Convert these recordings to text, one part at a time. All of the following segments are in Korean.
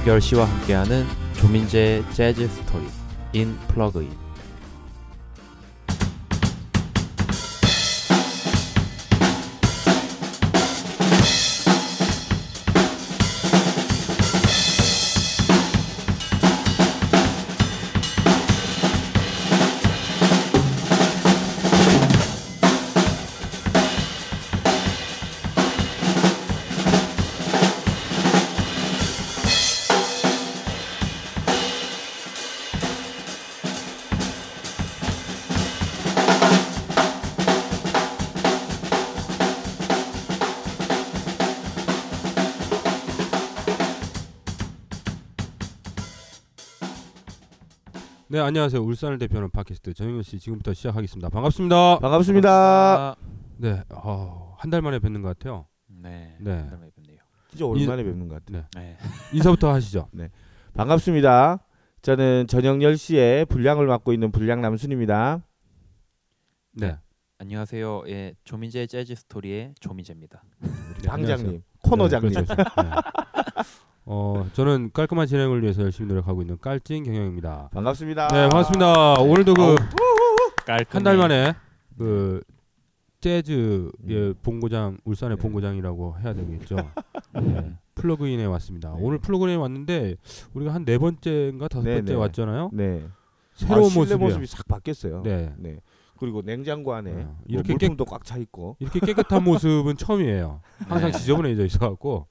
저녁 10시와 함께하는 조민재의 재즈 스토리 인 플러그인 네 안녕하세요 울산을 대표하는 팟캐스트 정영현 씨 지금부터 시작하겠습니다 반갑습니다 반갑습니다. 네 어, 한달 만에 뵙는 것 같아요 네. 네. 한 달만에 뵙네요. 진짜 오랜만에 뵙는 것 같아요. 네. 인사부터 하시죠 반갑습니다. 저는 저녁 10시에 분량을 맡고 있는 분량 남순입니다. 네 안녕하세요. 예, 조민재의 재즈 스토리의 조민재입니다. 네, 방장님, 안녕하세요. 코너장님. 네, 그렇죠, 그렇죠. 네. 어 저는 깔끔한 진행을 위해서 열심히 노력하고 있는 깔찐 경영입니다 반갑습니다. 네 반갑습니다 오늘도 그. 한 달 만에 그 재즈 의 음. 본고장 울산의 네. 본고장이라고 해야 되겠죠. 네. 플러그인에 왔습니다. 네. 오늘 플러그인에 왔는데 우리가 한 네 번째인가 다섯 네, 번째 네. 왔잖아요. 네. 새로운 아, 모습이에요. 모습이 싹 바뀌었어요. 네. 네. 그리고 냉장고 안에 네. 뭐 이렇게 물품도 꽉 차 있고. 이렇게 깨끗한 모습은 처음이에요. 항상 네. 지저분해져 있어갖고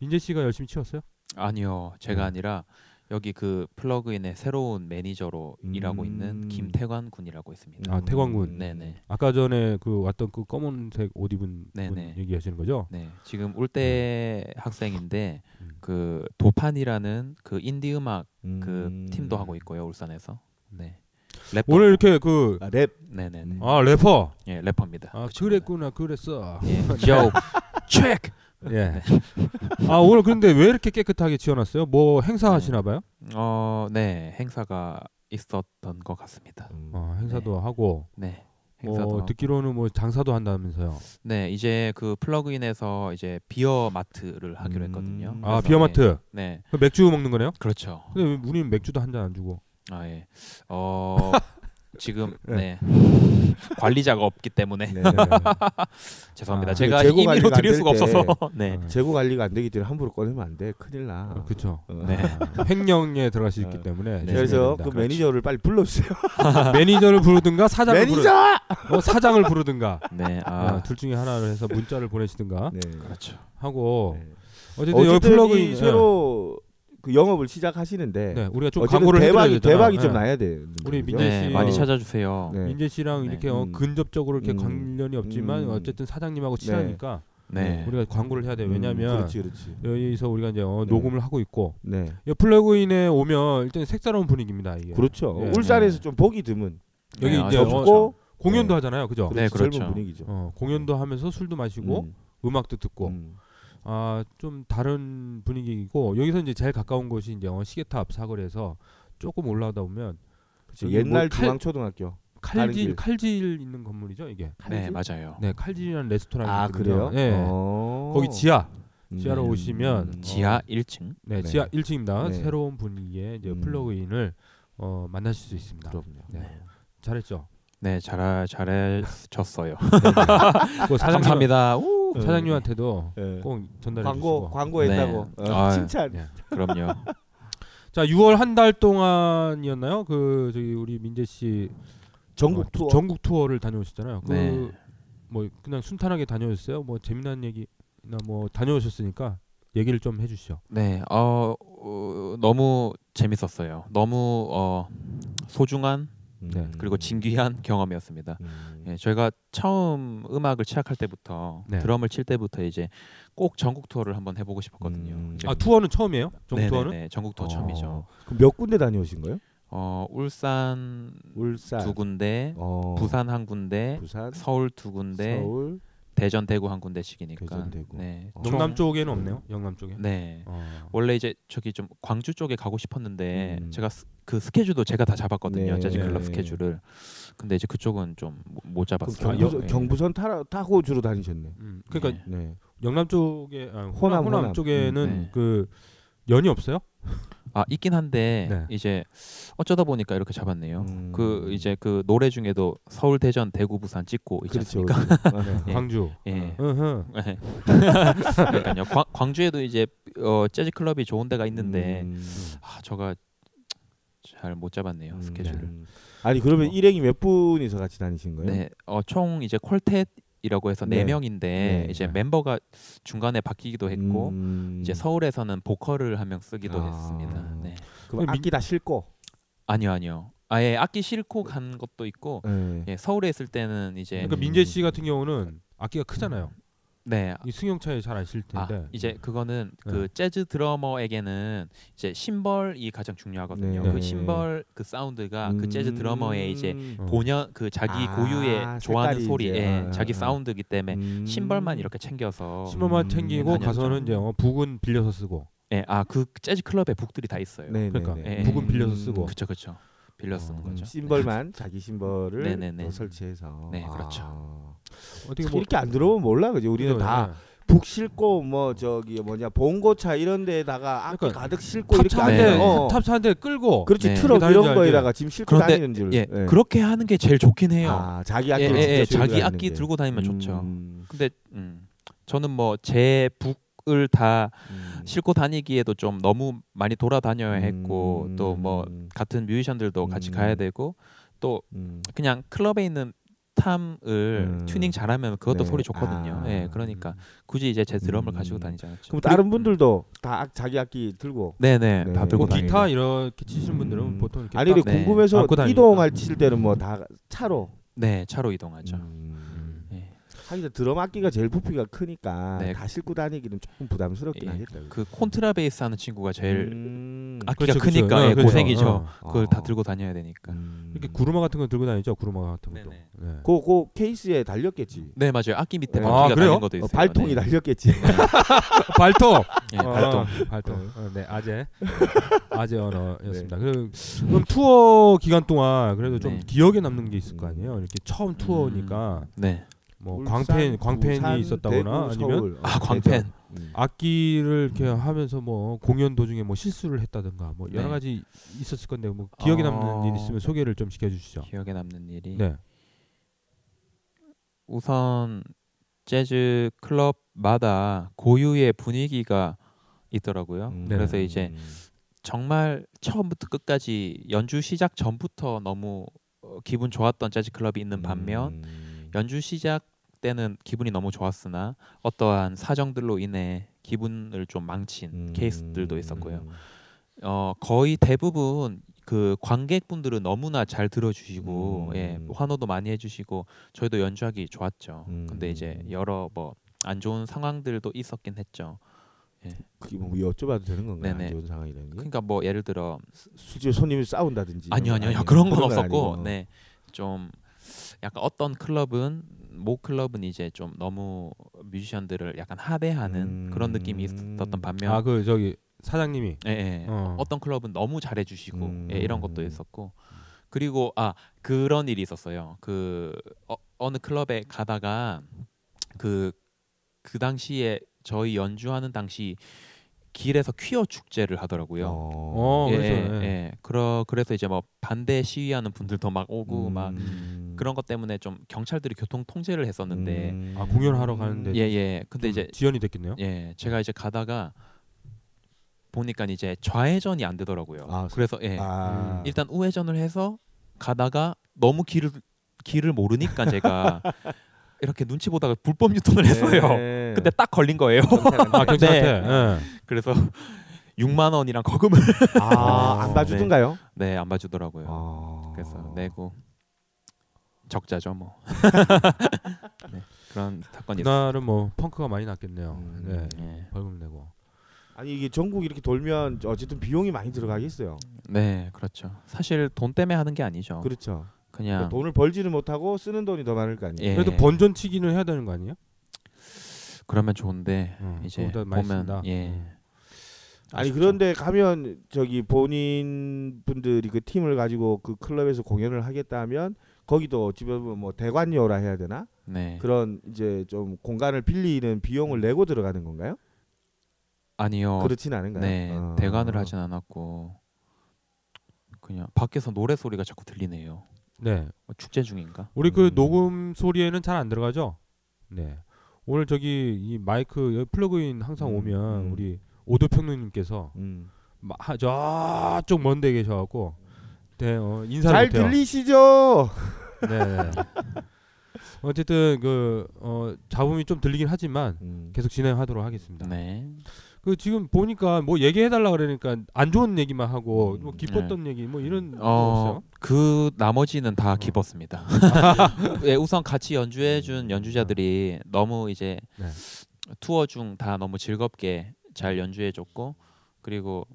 민재 씨가 열심히 치웠어요? 아니요. 제가 네. 아니라 여기 그 플러그인의 새로운 매니저로 음. 일하고 있는 김태관 군이라고 있습니다. 아, 태광군. 네네. 아까 전에 그 왔던 그 검은색 옷 입은 분 네네. 얘기하시는 거죠? 네. 지금 울대 학생인데 음. 그 도판이라는 그 인디 음악 음. 그 팀도 하고 있고요. 울산에서. 네. 래퍼. 오늘 이렇게 그 아, 랩. 네네네. 음. 아 래퍼. 예, 래퍼입니다. 아 그 그랬구나 그랬어. 예. 요 체크. 예. 아 오늘 그런데 왜 이렇게 깨끗하게 지어놨어요? 뭐 행사 하시나 봐요? 어, 네. 행사가 있었던 것 같습니다. 음. 어 행사도 하고 네. 행사도 뭐 하고. 듣기로는 뭐 장사도 한다면서요. 네, 이제 그 플러그인에서 이제 비어 마트를 하기로 음. 했거든요. 아, 아 그래서, 비어 마트. 네. 네. 그 맥주 먹는 거네요? 그렇죠. 근데 왜 우리는 맥주도 한 잔 안 주고. 아 예. 어 지금 네. 네. 관리자가 없기 때문에 네. 죄송합니다. 아, 제가 재고 임의로 드릴 수가. 없어서. 네. 아, 재고 관리가 안 되기 때문에 함부로 꺼내면 안 돼. 큰일 나. 어. 어. 네. 아, 횡령에 들어갈 수 있기 어. 때문에 네. 그래서 그 된다. 매니저를 빨리 불러주세요. 매니저를 부르든가 사장을 매니저! 부르, 어, 사장을 부르든가 네. 아, 아, 둘 중에 하나를 해서 문자를 보내시든가 네. 그렇죠. 하고 네. 어쨌든 여기 어쨌든 플러그인 이 새로 그 영업을 시작하시는데 네, 우리가 좀 광고를 대박이 대박이. 좀 네. 나야 돼. 우리 민재 네, 씨 많이 어, 찾아주세요. 네. 민재 씨랑 네. 이렇게 어, 음. 근접적으로 이렇게 음. 관련이 없지만 음. 어쨌든 사장님하고 친하니까 네. 우리가 광고를 해야 돼. 음, 왜냐면 그렇지 그렇지. 여기서 우리가 이제 어, 네. 녹음을 하고 있고 네. 이 플러그인에 오면 일단 색다른 분위기입니다. 이게 그렇죠. 네. 울산에서 네. 좀 보기 드문 여기 네, 이제 아주 어, 좋죠. 공연도 네. 하잖아요. 그죠? 네, 그렇지, 그렇죠. 젊은 분위기죠. 어, 공연도 하면서 술도 마시고 음, 음악도 듣고 음. 아 좀 다른 분위기이고 여기서 이제 제일 가까운 곳이 이제 어, 시계탑 사거리에서 조금 올라가다 보면 그렇죠. 여기 옛날 뭐 칼- 중앙초등학교. 칼질 길. 칼질 있는 건물이죠 이게. 네, 맞아요. 네 칼질이라는 레스토랑이 아 있거든요. 그래요? 네. 어. 거기 지하 음. 지하로 오시면 음. 지하 1층. 네, 네. 지하 1층입니다. 네. 새로운 분위기의 이제 음. 플러그인을 어, 만나실 수 있습니다. 그럼요. 네. 잘했죠. 네, 잘 잘해줬어요. 그 사장님, 감사합니다. 우! 네. 사장님한테도 예. 꼭 전달해 광고 주시고. 광고했다고 네. 어, 아, 칭찬. 네. 그럼요. 자, 6월 한 달 동안이었나요? 그 저기 우리 민재 씨 전국 어, 투어. 전국 투어를 다녀오셨잖아요. 그 네. 뭐 그냥 순탄하게 다녀오셨어요? 뭐 재미난 얘기나 뭐 다녀오셨으니까 얘기를 좀 해주시죠. 네, 어, 어, 너무 재밌었어요. 너무 어, 소중한 네, 그리고 진귀한 경험이었습니다. 음. 예, 저희가 처음 음악을 시작할 때부터 네. 드럼을 칠 때부터 이제 꼭 전국 투어를 한번 해보고 싶었거든요. 음. 아 투어는 처음이에요? 전국 네네네, 투어는? 전국 투어 처음이죠. 그럼 몇 군데 다녀오신 거예요? 어, 울산 울산, 두 군데, 어, 부산 한 군데, 부산, 서울 두 군데, 서울, 대전, 대구 한 군데씩이니까. 대전, 대구. 네, 어. 영남 총- 쪽에는 없네요. 영남 쪽에. 네. 어. 원래 이제 저기 좀 광주 쪽에 가고 싶었는데 음. 제가 스, 그 스케줄도 제가 다 잡았거든요. 네. 재즈 클럽 네. 스케줄을. 근데 이제 그쪽은 좀 못 잡았어요. 경부선, 예. 경부선 타, 타고 주로 다니셨네. 음, 그러니까 네. 네. 영남 쪽에 아, 호남, 호남, 호남. 쪽에는 음, 네. 그 연이 없어요? 아 있긴 한데 네. 이제 어쩌다 보니까 이렇게 잡았네요. 음. 그 이제 그 노래 중에도 서울, 대전, 대구, 부산 찍고 있지 그렇죠. 않습니까? 그렇죠. 예. 광주. 예. 네. 그러니까요. 광, 광주에도 이제 어, 재즈 클럽이 좋은 데가 있는데 음. 아 저가 잘 못 잡았네요 음. 스케줄을. 아니 그러면 뭐. 일행이 몇 분이서 같이 다니신 거예요? 네, 어, 총 이제 콜텟이라고 해서 네, 네. 명인데 네. 이제 네. 멤버가 중간에 바뀌기도 했고 음. 이제 서울에서는 보컬을 한 명 쓰기도 아. 했습니다. 네. 그럼 민- 악기 다 싣고. 아니요, 아니요. 아예 악기 실고 간 것도 있고 네. 예, 서울에 있을 때는 이제 그러니까 음. 민재 씨 같은 경우는 악기가 크잖아요. 네. 이 승용차에 잘안실 아, 텐데. 이제 그거는 네. 그 재즈 드러머에게는 이제 심벌이 가장 중요하거든요. 네. 그 심벌 그 사운드가 그 재즈 드러머의 이제 음. 어. 본연 그 자기 아, 고유의 좋아하는 소리, 예, 아, 자기 아. 사운드이기 때문에 음. 심벌만 이렇게 챙겨서 신발만 음. 챙기고. 가서는 이제 어, 북은 빌려서 쓰고. 예, 아그 재즈 클럽에 북들이 다 있어요. 네, 그러니까 네, 네. 예. 북은 빌려서 쓰고. 그렇죠, 그렇죠. 빌려 쓰는 어, 거죠. 심벌만 자기 심벌을 네네네. 또 설치해서. 네, 그렇죠. 아. 어떻게 참뭐 이렇게 안 들어보면 몰라 그지? 우리는 그죠? 다 예. 북 싣고 뭐 저기 뭐냐 봉고차 이런 데다가 악기 그러니까 가득 싣고 이렇게 탑차 안 네. 한대 돼. 어. 탑차 한 대 끌고. 그렇지 네. 트럭 이런 거에다가 짐 싣고 그런데, 다니는 줄. 예, 예. 그렇게 하는 게 제일 좋긴 해요. 아 자기 예, 악기 예, 예, 자기 악기 들고 다니면 좋죠. 음, 근데 음, 저는 뭐 제 북 을 다 음. 싣고 다니기에도 좀 너무 많이 돌아다녀야 했고 음. 또뭐 같은 뮤지션들도 같이 음. 가야 되고 또 음. 그냥 클럽에 있는 tom을 음. 튜닝 잘하면 그것도 네. 소리 좋거든요. 아. 예, 그러니까 굳이 이제 제 드럼을 음. 가지고 다니지 않았죠. 그럼 다른 분들도 다 악- 자기 악기 들고 네네 네. 다 들고 뭐 다니고. 기타 이렇게 치시는 분들은 음. 보통 이렇게 아니 근데 네. 궁금해서 안고 다니니까. 이동할 칠 때는 뭐 다 차로 네 차로 이동하죠. 음. 예. 하긴 드럼 악기가 제일 부피가 크니까 네. 다 싣고 다니기는 조금 부담스럽긴 예. 하겠다. 그 콘트라베이스 하는 친구가 제일 음. 악기가 그렇죠, 그렇죠. 크니까 예, 예, 그렇죠. 고생이죠. 어. 그걸 다 어. 들고 다녀야 되니까. 음. 이렇게 구르마 같은 거 들고 다니죠. 구르마 같은 것도. 네. 그, 그 케이스에 달렸겠지. 네 맞아요. 악기 밑에 네. 바퀴가 아? 달린 것도 어, 있어요. 발통이 네. 달렸겠지. 발톱. 예, 발동. 어, 발톱. 어, 네, 아재. 아재 언어였습니다. 네. 그, 그럼 투어 기간 동안 그래도 좀 네. 기억에 남는 게 있을 거 아니에요. 이렇게 처음 투어니까 네. 뭐 울산, 광팬 광팬이 부산, 있었다거나 대구, 아니면 서울. 아 어, 광팬. 음. 악기를 이렇게 하면서 뭐 공연 도중에 뭐 실수를 했다든가 뭐 여러 네. 가지 있었을 건데 뭐 기억에 남는 어. 일 있으면 소개를 좀 시켜주시죠. 기억에 남는 일이 네. 우선 재즈 클럽마다 고유의 분위기가 있더라고요. 음. 그래서 네. 이제 정말 처음부터 끝까지 연주 시작 전부터 너무 어, 기분 좋았던 재즈 클럽이 있는 반면 음. 연주 시작 때는 기분이 너무 좋았으나 어떠한 사정들로 인해 기분을 좀 망친 음. 케이스들도 있었고요. 어 거의 대부분 그 관객분들은 너무나 잘 들어주시고 음. 예 환호도 많이 해주시고 저희도 연주하기 좋았죠. 음. 근데 이제 여러 뭐 안 좋은 상황들도 있었긴 했죠. 그게 뭐 여쭤봐도 되는 건가요? 네네. 안 좋은 상황이라는 게? 그러니까 뭐 예를 들어 실제 손님이 싸운다든지. 아니요 아니요 아니에요? 그런 건건 없었고. 네 좀 약간 어떤 클럽은 모 클럽은 이제 좀 너무 뮤지션들을 약간 하대하는 음. 그런 느낌이 있었던 반면 아 그 저기 사장님이 예, 예. 어. 어떤 클럽은 너무 잘해주시고 음. 예, 이런 것도 있었고 그리고 아 그런 일이 있었어요. 그 어, 어느 클럽에 가다가 그그 당시에 저희 연주하는 당시 길에서 퀴어 축제를 하더라고요. 어, 예, 그래서, 예, 예. 예. 그러 그래서 이제 뭐 반대 시위하는 분들도 막 오고 음. 막 그런 것 때문에 좀 경찰들이 교통 통제를 했었는데 음. 아, 공연하러 가는데 예 예. 근데 이제 지연이 됐겠네요. 예 제가 이제 가다가 보니까 이제 좌회전이 안 되더라고요. 아, 그래서 예 아. 일단 우회전을 해서 가다가 너무 길을 길을 모르니까 제가 이렇게 눈치 보다가 불법 유턴을 했어요. 네. 근데 딱 걸린 거예요. 아 경찰한테. 경찰한테. 네. 예. 그래서 6만 원이랑 거금을 아, 안 봐주던가요? 네 안 봐주더라고요. 아. 그래서 내고 적자죠 뭐. 네, 그런 사건이. 그날은 뭐 펑크가 많이 났겠네요. 음. 네. 예. 벌금 내고. 아니 이게 전국 이렇게 돌면 어쨌든 비용이 많이 들어가겠어요. 네 그렇죠. 사실 돈 때문에 하는 게 아니죠. 그렇죠. 그냥 그러니까 돈을 벌지는 못하고 쓰는 돈이 더 많을 거 아니에요. 예. 그래도 번전치기는 해야 되는 거 아니에요? 그러면 좋은데 어, 이제 보면. 예. 음. 아니. 그런데 가면 저기 본인 분들이 그 팀을 가지고 그 클럽에서 공연을 하겠다면 거기도 집에 보면 뭐 대관료라 해야 되나 네. 그런 이제 좀 공간을 빌리는 비용을 내고 들어가는 건가요? 아니요. 그렇진 않은가요? 네, 어. 대관을 하진 않았고 그냥 밖에서 노래 소리가 자꾸 들리네요. 네. 뭐 축제 중인가? 우리 그 음. 녹음 소리에는 잘 안 들어가죠? 네. 오늘 저기 이 마이크 플러그인 항상 음, 오면 음. 우리 오도 평론님께서 음. 마- 하- 저쪽 먼데 계셔갖고 네, 어, 인사를 잘 못해요. 들리시죠? 네. 어쨌든 그 어, 잡음이 좀 들리긴 하지만 음. 계속 진행하도록 하겠습니다. 네. 그 지금 보니까 뭐 얘기해달라 그러니까 안 좋은 얘기만 하고 뭐 음. 기뻤던 얘기 뭐 이런 거 어, 없어요? 그 나머지는 다 기뻤습니다. 예, 우선 같이 연주해준 연주자들이 너무 이제 네. 투어 중 다 너무 즐겁게 잘 연주해줬고 그리고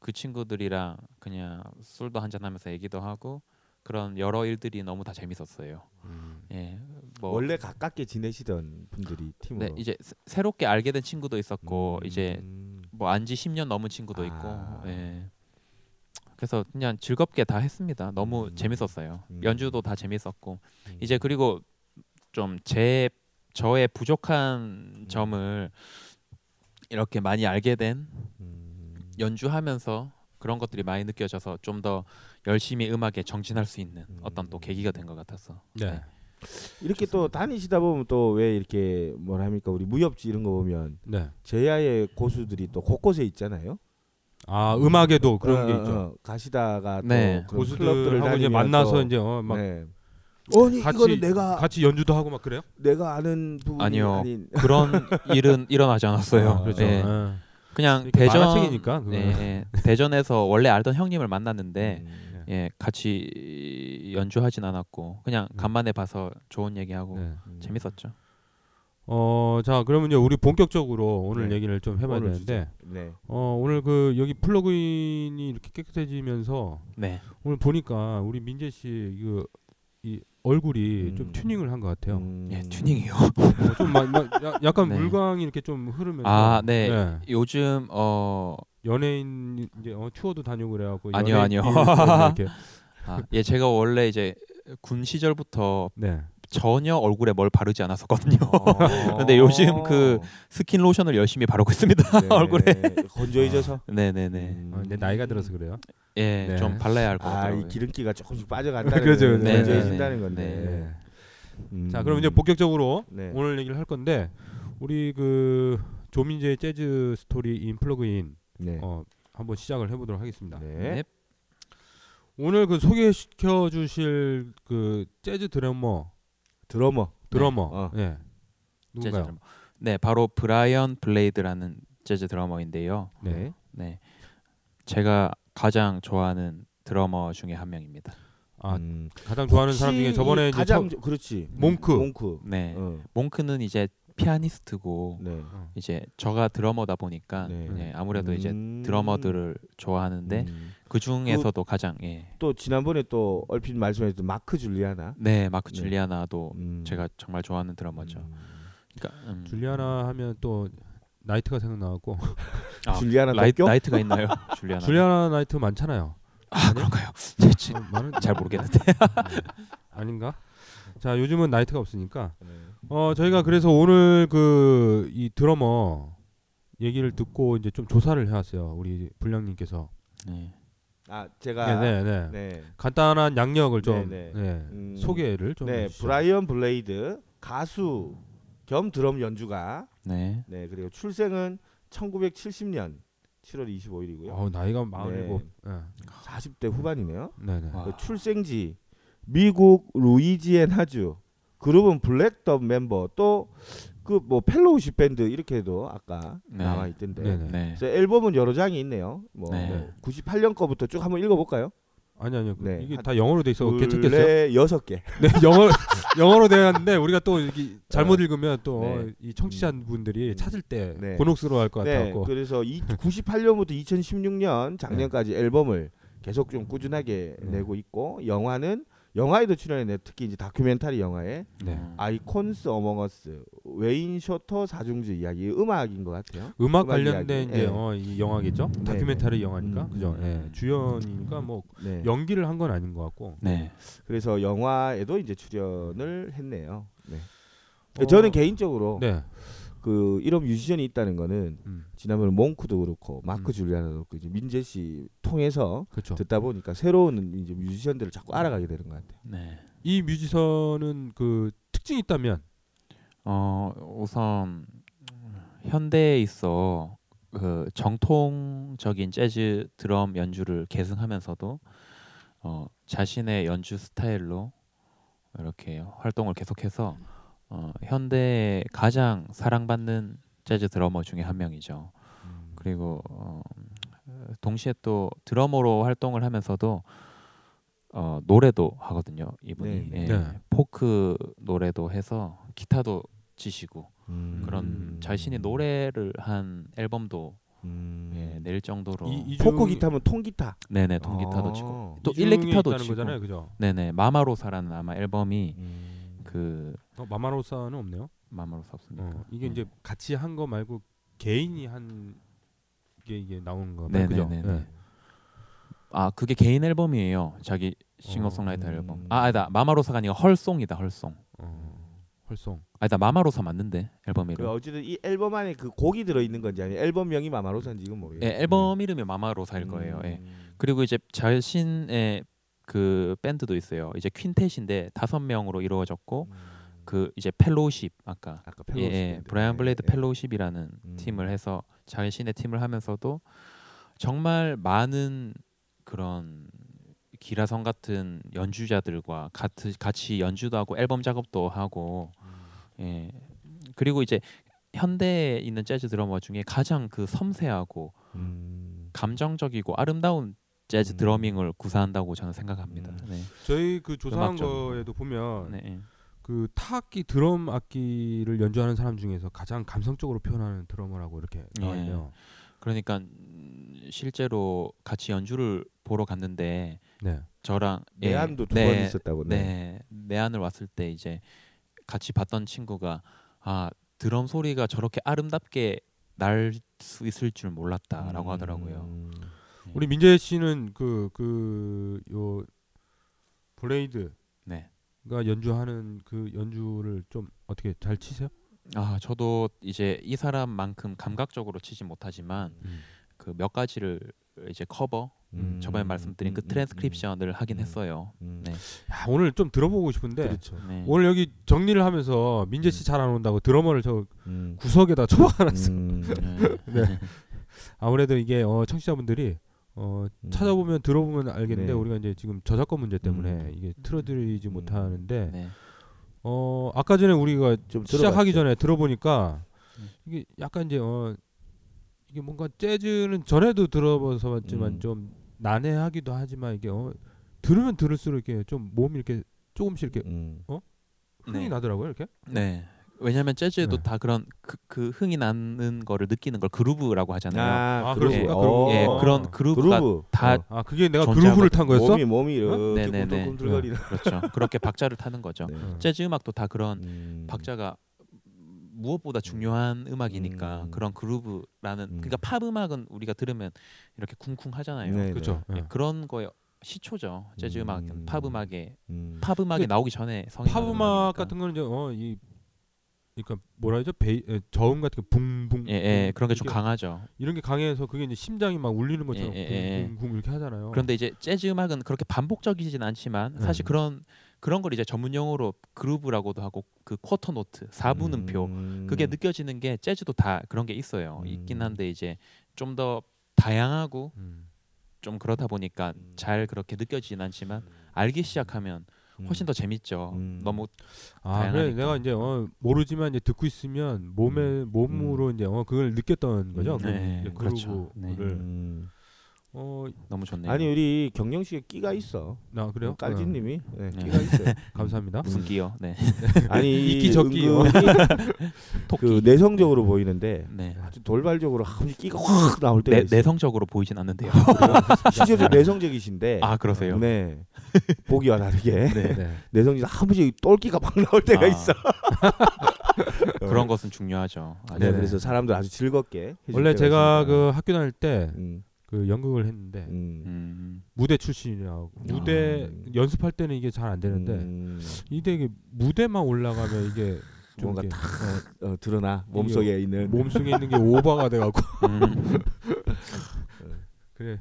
그 친구들이랑 그냥 술도 한잔 하면서 얘기도 하고 그런 여러 일들이 너무 다 재밌었어요. 음. 예, 뭐 원래 가깝게 지내시던 분들이 팀으로. 네, 이제 새- 새롭게 알게 된 친구도 있었고 음. 이제 뭐 안지 10년 넘은 친구도 있고 아. 예. 그래서 그냥 즐겁게 다 했습니다. 너무 음. 재밌었어요. 음. 연주도 다 재밌었고 음. 이제 그리고 좀 제 저의 부족한 점을 이렇게 많이 알게 된 음. 연주하면서 그런 것들이 많이 느껴져서 좀 더 열심히 음악에 정진할 수 있는 음. 어떤 또 계기가 된 것 같아서 네. 이렇게 또 다니시다 보면 또 왜 이렇게 뭘 합니까? 우리 무협지 이런 거 보면 네. 제야의 고수들이 또 곳곳에 있잖아요. 아 음악에도 그런 어, 게 어, 있죠. 어, 가시다가 네. 또 고수들하고 이제 만나서 이제 어, 막 네. 아니 같이 이거는 내가 같이 연주도 하고 막 그래요? 내가 아는 부분이 아니요. 아닌 그런 일은 일어나지 않았어요. 아, 그렇죠. 예. 예. 그냥 이렇게 대전 그거는. 예, 예. 대전에서 원래 알던 형님을 만났는데 음, 예, 같이 연주하진 않았고 그냥 네. 간만에 봐서 좋은 얘기하고 네. 음. 재밌었죠. 어, 자, 그러면요. 우리 본격적으로 오늘 네. 얘기를 좀 해봐야 되는데, 네. 어, 오늘 그 여기 플러그인이 이렇게 깨끗해지면서 네. 오늘 보니까 우리 민재 씨 그 이 얼굴이 음. 좀 튜닝을 한 것 같아요. 음. 예, 튜닝이요. 어, 좀 마, 마, 야- 약간 네. 물광이 이렇게 좀 흐르면서 아, 네. 요즘 어 연예인 이제 어, 투어도 다니고 그래갖고 아니요, 아니요. 이렇게 아, 예, 제가 원래 이제 군 시절부터 네. 전혀 얼굴에 뭘 바르지 않았었거든요. 어. 근데 요즘 그 스킨 로션을 열심히 바르고 있습니다. 네. 얼굴에. 건조 해져서 네, 네, 네. 음. 어, 내 나이가 들어서 그래요. 예, 네. 좀 발라야 할것 아, 같아요. 이 기름기가 조금씩 빠져간다는 그렇죠, 네, 건조해진다는 네, 건데. 네. 음. 자, 그럼 이제 본격적으로 네. 오늘 얘기를 할 건데 우리 그 조민재의 재즈 스토리 인 플러그인 네. 어, 한번 시작을 해보도록 하겠습니다. 네. 네. 오늘 그 소개시켜 주실 그 재즈 드러머 드러머. 드러머 어. 예 재즈? 드러머. 네, 바로 브라이언 블레이드라는 재즈 드러머인데요. 네. 네. 제가 가장 좋아하는 드러머 중에 한 명입니다. 아 음. 가장 좋아하는 사람 중에 저번에 이제 가장 처- 저- 그렇지. 몽크. 몽크. 네. 어. 몽크는 이제 피아니스트고 네. 이제 저가 드러머다 보니까 네. 네, 아무래도 이제 음. 드러머들을 좋아하는데 음. 그 중에서도 가장 예. 또 지난번에 또 얼핏 말씀하셨던 마크 줄리아나. 네, 마크 네. 줄리아나도 음. 제가 정말 좋아하는 드러머죠. 음. 그러니까 음. 줄리아나 하면 또 나이트가 생각나고 아, 줄리아나 라이? 나이트가 있나요? 줄리아나. 줄리아나 나이트 많잖아요. 아, 그런가요? 제- 제- 어, 많은 잘 모르겠는데. 아닌가? 자 요즘은 나이트가 없으니까 네. 어 저희가 그래서 오늘 그 이 드러머 얘기를 듣고 이제 좀 조사를 해왔어요. 우리 불량님께서. 네. 아, 제가 네네 네. 네. 간단한 약력을 좀 네, 네, 네. 음, 소개를 좀 네, 해주시죠. 브라이언 블레이드 가수 겸 드럼 연주가 네. 네, 그리고 출생은 1970년 7월 25일이고요. 어, 나이가 47. 네. 40대 후반이네요. 네네. 와. 그 출생지 미국 루이지애나주 그룹은 블랙덥 멤버 또 그 뭐 펠로우십 밴드 이렇게도 아까 네. 나와 있던데. 네네. 네. 그래서 앨범은 여러 장이 있네요. 뭐 네. 98년 거부터 쭉 한번 읽어볼까요? 아니 아니요. 그 네. 이게 한다 영어로 돼 있어 괜찮겠어요? 여섯 개. 네, 영어 영어로 되었는데 우리가 또 이게 잘못 읽으면 또 네. 이 청취자분들이 음. 찾을 때 네. 곤혹스러워할 것 네, 같아갖고. 그래서 이 98년부터 2016년 작년까지 앨범을 계속 좀 꾸준하게 네. 내고 있고 영화는 영화에도 출연했네. 특히 이제 다큐멘터리 영화에 네. 음. 아이콘스 어몽어스 웨인 쇼터 사중주 이야기 음악인 것 같아요. 음악 음악 관련된 이야기. 이제 예. 어, 이 영화겠죠. 네, 다큐멘터리 네. 영화니까 음. 그죠. 예. 주연이니까 뭐 네. 연기를 한 건 아닌 것 같고. 네. 그래서 영화에도 이제 출연을 했네요. 네. 어, 저는 개인적으로 네. 그 이런 뮤지션이 있다는 거는 음. 지난번에 몽크도 그렇고 마크 음. 줄리아노도 그렇고 이제 민재 씨 통해서 그렇죠. 듣다 보니까 새로운 이제 뮤지션들을 자꾸 알아가게 되는 것 같아요. 네. 이 뮤지션은 그 특징이 있다면 어 우선 현대에 있어 그 정통적인 재즈 드럼 연주를 계승하면서도 어 자신의 연주 스타일로 이렇게 활동을 계속해서 어 현대의 가장 사랑받는 재즈 드러머 중에 한 명이죠. 그리고 어, 동시에 또 드러머로 활동을 하면서도 어, 노래도 하거든요. 이분이 네, 예, 네. 포크 노래도 해서 기타도 치시고 음. 그런 자신이 노래를 한 앨범도 음. 예, 낼 정도로 이, 이 포크 중- 기타면 통기타. 네네 통기타도 아. 치고 또 일렉 기타도 치고 거잖아요, 그죠? 네네 마마로사라는 아마 앨범이 음. 그 어, 마마로사는 없네요. 마마로사 없습니까? 어, 이게 음. 이제 같이 한 거 말고 개인이 한 게 이게 나오는 거면 그죠? 네네네. 네. 아 그게 개인 앨범이에요. 자기 싱어송라이터 음. 앨범. 아 아니다 마마로사가 아니고 헐송이다 헐송. 어, 활송. 아니다 마마로사 맞는데 앨범 그 이름. 어쨌든 이 앨범 안에 그 곡이 들어 있는 건지 아니 앨범명이 마마로사인지 이건 모르겠어요. 예, 앨범 이름이 마마로사일 거예요. 예. 그리고 이제 자신의 그 밴드도 있어요. 이제 퀸텟인데 다섯 명으로 이루어졌고 그 이제 펠로우십 아까. 아까 예, 예, 브라이언 블레이드 펠로우십이라는 음. 팀을 해서 자신의 팀을 하면서도 정말 많은 그런 기라성 같은 연주자들과 같이 같이 연주도 하고 앨범 작업도 하고. 예. 그리고 이제 현대에 있는 재즈 드러머 중에 가장 그 섬세하고 음. 감정적이고 아름다운 재즈 음. 드러밍을 구사한다고 저는 생각합니다. 음. 네. 저희 그 조사한 음악적으로. 거에도 보면 네. 예. 그 타악기 드럼 악기를 연주하는 사람 중에서 가장 감성적으로 표현하는 드러머라고 이렇게 나와 예. 있네요. 그러니까 음, 실제로 같이 연주를 보러 갔는데 네. 저랑 예, 내한도 두 네, 번 있었다고. 네, 내한을 왔을 때 이제 같이 봤던 친구가 아 드럼 소리가 저렇게 아름답게 날 수 있을 줄 몰랐다라고 하더라고요. 음. 우리 민재 씨는 그 그 요 블레이드가 네. 연주하는 그 연주를 좀 어떻게 잘 치세요? 아 저도 이제 이 사람만큼 감각적으로 치지 못하지만 그몇 가지를 이제 커버 음. 저번에 말씀드린 그 음, 음, 트랜스크립션을 하긴 음. 했어요. 음. 네. 야, 오늘 좀 들어보고 싶은데 그렇죠. 네. 오늘 여기 정리를 하면서 민재 씨 잘 안 온다고 드럼을 저 음. 구석에다 처박아놨어. 음. 네. 네. 아무래도 이게 어, 청취자분들이 어, 음. 찾아보면 들어보면 알겠는데 네. 우리가 이제 지금 저작권 문제 때문에 음. 이게 틀어드리지 음. 못하는데 네. 어 아까 전에 우리가 좀 시작하기 들어봤죠. 전에 들어보니까 음. 이게 약간 이제 어 이게 뭔가 재즈는 전에도 들어봐서 봤지만 음. 좀 난해하기도 하지만 이게 어 들으면 들을수록 이렇게 좀 몸이 이렇게 조금씩 이렇게 음. 흥이 네. 나더라고요 이렇게 네. 왜냐하면 재즈도 네. 다 그런 그, 그 흥이 나는 거를 느끼는 걸 그루브라고 하잖아요. 아, 그루브. 그렇습니까? 어. 그루브. 예, 어. 그런 그루브가 그루브. 다 어. 아 그게 내가. 그루브를 탄 거였어? 몸이 몸이 이렇게 네네네. 꿈틀꿈틀거리는. 그렇죠. 그렇게 박자를 타는 거죠. 네. 어. 재즈 음악도 다 그런 음. 박자가 무엇보다 중요한 음 악이니까 음. 그런 그루브라는 음. 그러니까 팝 음악은 우리가 들으면 이렇게 쿵쿵 하잖아요. 네, 그렇죠. 예, 예. 그런 거에 시초죠. 재즈 음. 음악은 팝 음악에 음. 팝 음악이 근데 나오기 전에 성인 팝 음악 같은 거는 이제 어 이 그러니까 뭐라 하죠? 베이 에, 저음 같은 게 붕붕 예, 예, 그런 게 좀 강하죠. 이런 게 강해서 그게 이제 심장이 막 울리는 것처럼 예, 예, 예. 붕붕붕 이렇게 하잖아요. 그런데 이제 재즈 음악은 그렇게 반복적이진 않지만 네. 사실 그런 그런 걸 이제 전문 용어로 groove라고도 하고 그 quarter note, 4분음표 음. 그게 느껴지는 게 재즈도 다 그런 게 있어요. 음. 있긴 한데 이제 좀 더 다양하고 음. 좀 그러다 보니까 음. 잘 그렇게 느껴지진 않지만 알기 시작하면 훨씬 더 재밌죠. 음. 너무 아 그래. 내가 이제 어 모르지만 이제 듣고 있으면 몸에 몸으로 이제 어 그걸 느꼈던 거죠. 음. 그 네, 이제 그렇죠. 그루브를 음. 어 너무 좋네요. 아니 우리 경영 씨가 끼가 있어. 나 그래요? 깔진님이 네, 네. 끼가 있어요. 어, 감사합니다. 무슨 끼요? 네. 아니 이끼 저끼요. 그 내성적으로 보이는데 네. 아주 돌발적으로 한 끼가 확 나올 있어요. 내성적으로 보이진 않는데요. 실제로 내성적이신데 아 그러세요? 네 보기와 다르게 네. 네. 한 번씩 똘끼가 막 나올 때가 아, 있어. 그런 것은 중요하죠. 아, 네, 네. 그래서 사람들 아주 즐겁게. 원래 제가 있습니다. 그 학교 다닐 때그 음, 연극을 했는데 음, 음. 무대 출신이라고 무대 아. 연습할 때는 이게 잘 안 되는데 음, 이게 무대만 올라가면 이게 좀 뭔가 이렇게 탁 어, 드러나 몸속에 있는 몸속에 있는 게 오버가 돼갖고 음. 그래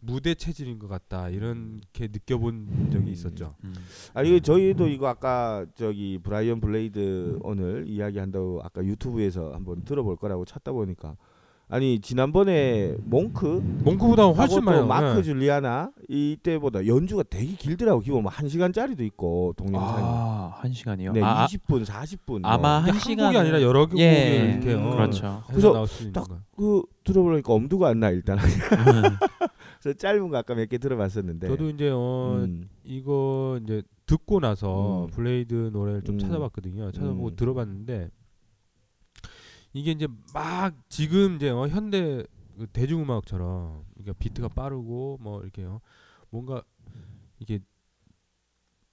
무대 체질인 것 같다 이렇게 느껴본 적이 있었죠. 음. 아 이거 저희도 이거 아까 저기 브라이언 블레이드 오늘 이야기한다고 아까 유튜브에서 한번 들어볼 거라고 찾다 보니까 아니 지난번에 몽크 몽크보다 훨씬 또 마크 네. 줄리아나 이때보다 연주가 되게 길더라고 기본 뭐한 시간짜리도 있고 동영상이 아, 한 시간이요. 네 아, 20분 40분 아마 이게 한 한국이 시간은- 아니라 여러 곡을 예, 이렇게 어, 그렇죠. 그래서 나올 수 있는 딱 거. 그 들어보니까 엄두가 안 나 일단 그래서 짧은 거 아까 몇 개 들어봤었는데 저도 이제 어 음, 이거 이제 듣고 나서 음. 블레이드 노래를 좀 음. 찾아봤거든요. 찾아보고 음. 들어봤는데 이게 이제 막 지금 이제 어, 현대 그 대중음악처럼 그러니까 비트가 빠르고 뭐 이렇게 요 뭔가 이게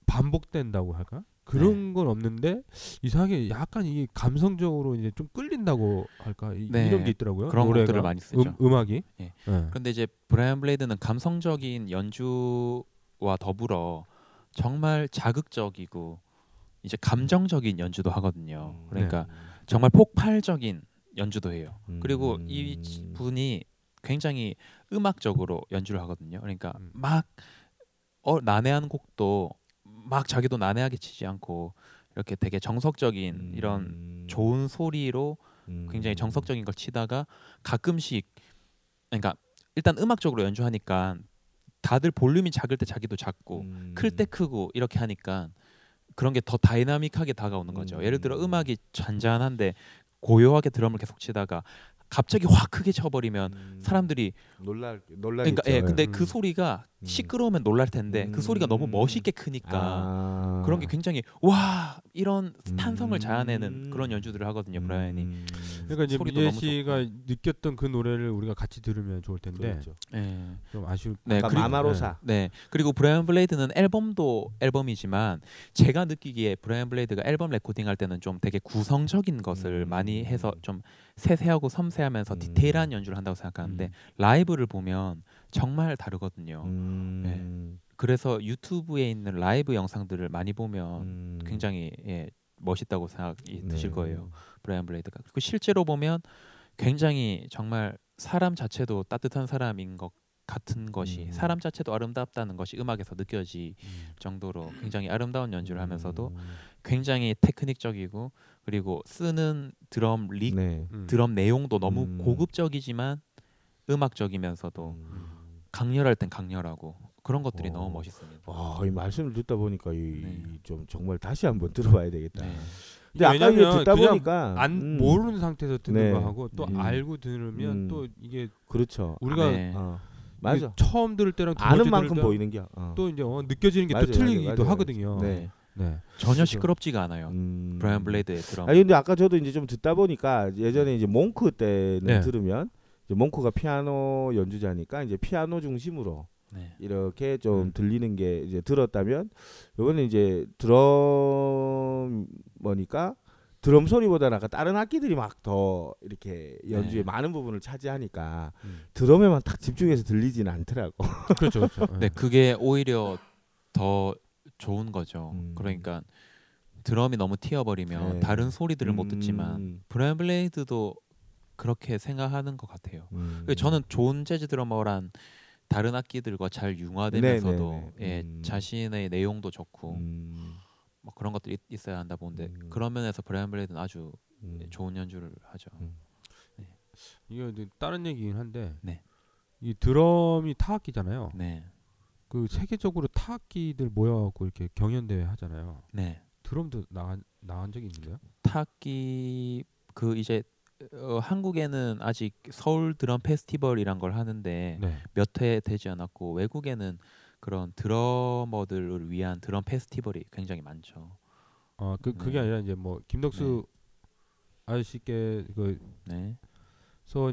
반복된다고 할까? 그런 네. 건 없는데 이상하게 약간 이게 감성적으로 이제 좀 끌린다고 할까? 이, 네, 이런 게 있더라고요. 그런 노래가. 곡들을 많이 쓰죠. 음, 음악이. 예. 네. 그런데 이제 브라이언 블레이드는 감성적인 연주와 더불어 정말 자극적이고 이제 감정적인 연주도 하거든요. 음. 그러니까 네. 정말 폭발적인 연주도 해요. 음. 그리고 이 지- 분이 굉장히 음악적으로 연주를 하거든요. 그러니까 음. 막 어, 난해한 곡도 막 자기도 난해하게 치지 않고 이렇게 되게 정석적인 음. 이런 좋은 소리로 음. 굉장히 정석적인 걸 치다가 가끔씩 그러니까 일단 음악적으로 연주하니까 다들 볼륨이 작을 때 자기도 작고 음. 클때 크고 이렇게 하니까 그런 게 더 다이나믹하게 다가오는 거죠. 음. 예를 들어 음악이 잔잔한데 고요하게 드럼을 계속 치다가 갑자기 확 크게 쳐버리면 음. 사람들이 놀랄 놀라겠죠. 그러니까 예 근데 음. 그 소리가 음. 시끄러우면 놀랄 텐데 그 소리가 너무 음. 멋있게 크니까 아. 그런 게 굉장히 와 이런 탄성을 음. 자아내는 그런 연주들을 하거든요 브라이언이 음. 그러니까 이제 너무 씨가 느꼈던 그 노래를 우리가 같이 들으면 좋을 텐데 그렇죠. 예. 좀 아쉬울 네, 그리고- 마마로사. 네 그리고 브라이언 블레이드는 앨범도 앨범이지만 제가 느끼기에 브라이언 블레이드가 앨범 레코딩 할 때는 좀 되게 구성적인 것을 음. 많이 해서 좀 세세하고 섬세하면서 음. 디테일한 연주를 한다고 생각하는데 라이브를 보면 정말 다르거든요. 음. 네. 그래서 유튜브에 있는 라이브 영상들을 많이 보면 음. 굉장히 예, 멋있다고 생각이 드실 네. 거예요. 브라이언 블레이드가. 그리고 실제로 보면 굉장히 정말 사람 자체도 따뜻한 사람인 것 같은 것이 음. 사람 자체도 아름답다는 것이 음악에서 느껴질 정도로 굉장히 아름다운 연주를 하면서도 음. 굉장히 테크닉적이고 그리고 쓰는 드럼 릭 네. 음. 드럼 내용도 너무 음. 고급적이지만 음악적이면서도 음. 강렬할 땐 강렬하고 그런 것들이 어. 너무 멋있습니다. 아, 이 말씀을 듣다 보니까 이 네. 좀 정말 다시 한번 들어봐야 되겠다. 네. 근데 아까 듣다 그냥 보니까 안 음, 모르는 상태에서 듣는 네. 거하고 또 음. 알고 들으면 음. 또 이게 그렇죠. 우리가 네. 어, 맞아. 처음 들을 때랑 두 아는 만큼 들을 때랑 보이는 게. 어. 또 이제 어, 느껴지는 게 또 틀리기도 맞아요. 하거든요. 네. 네. 전혀. 시끄럽지가 않아요. 음. 브라이언 블레이드의 드럼. 아니 근데 아까 저도 이제 좀 듣다 보니까 예전에 이제 몽크 때는 네. 들으면 이제 몽크가 피아노 연주자니까 이제 피아노 중심으로 네. 이렇게 좀 음. 들리는 게 이제 들었다면 이번에 이제 드럼 뭐니까 드럼 소리보다는 아까 다른 악기들이 막 더 이렇게 연주의 네. 많은 부분을 차지하니까 음. 드럼에만 딱 집중해서 들리지는 않더라고. 그렇죠, 그렇죠. 네, 그게 오히려 더 좋은 거죠. 음. 그러니까 드럼이 너무 튀어버리면 네. 다른 소리들을 못 듣지만 음, 브라이언 블레이드도 그렇게 생각하는 것 같아요. 음. 그래서 저는 좋은 재즈 드러머란 다른 악기들과 잘 융화되면서도 네, 네, 네. 예, 음. 자신의 내용도 좋고 음, 뭐 그런 것들이 있- 있어야 한다 보는데 음. 그런 면에서 브라이언 블레이드는 아주 음. 좋은 연주를 하죠. 음. 이게 이제 다른 얘기긴 한데 네. 이 드럼이 타악기잖아요. 네, 그 세계적으로 타악기들 모여갖고 이렇게 경연 대회 하잖아요. 네. 드럼도 나간 나간 적이 있는데요? 타악기 그 이제 어, 한국에는 아직 서울 드럼 페스티벌이란 걸 하는데 네. 몇회 되지 않았고 외국에는 그런 드러머들을 위한 드럼 페스티벌이 굉장히 많죠. 아 그 그게 네. 아니라 이제 뭐 김덕수 아저씨께 그서 네.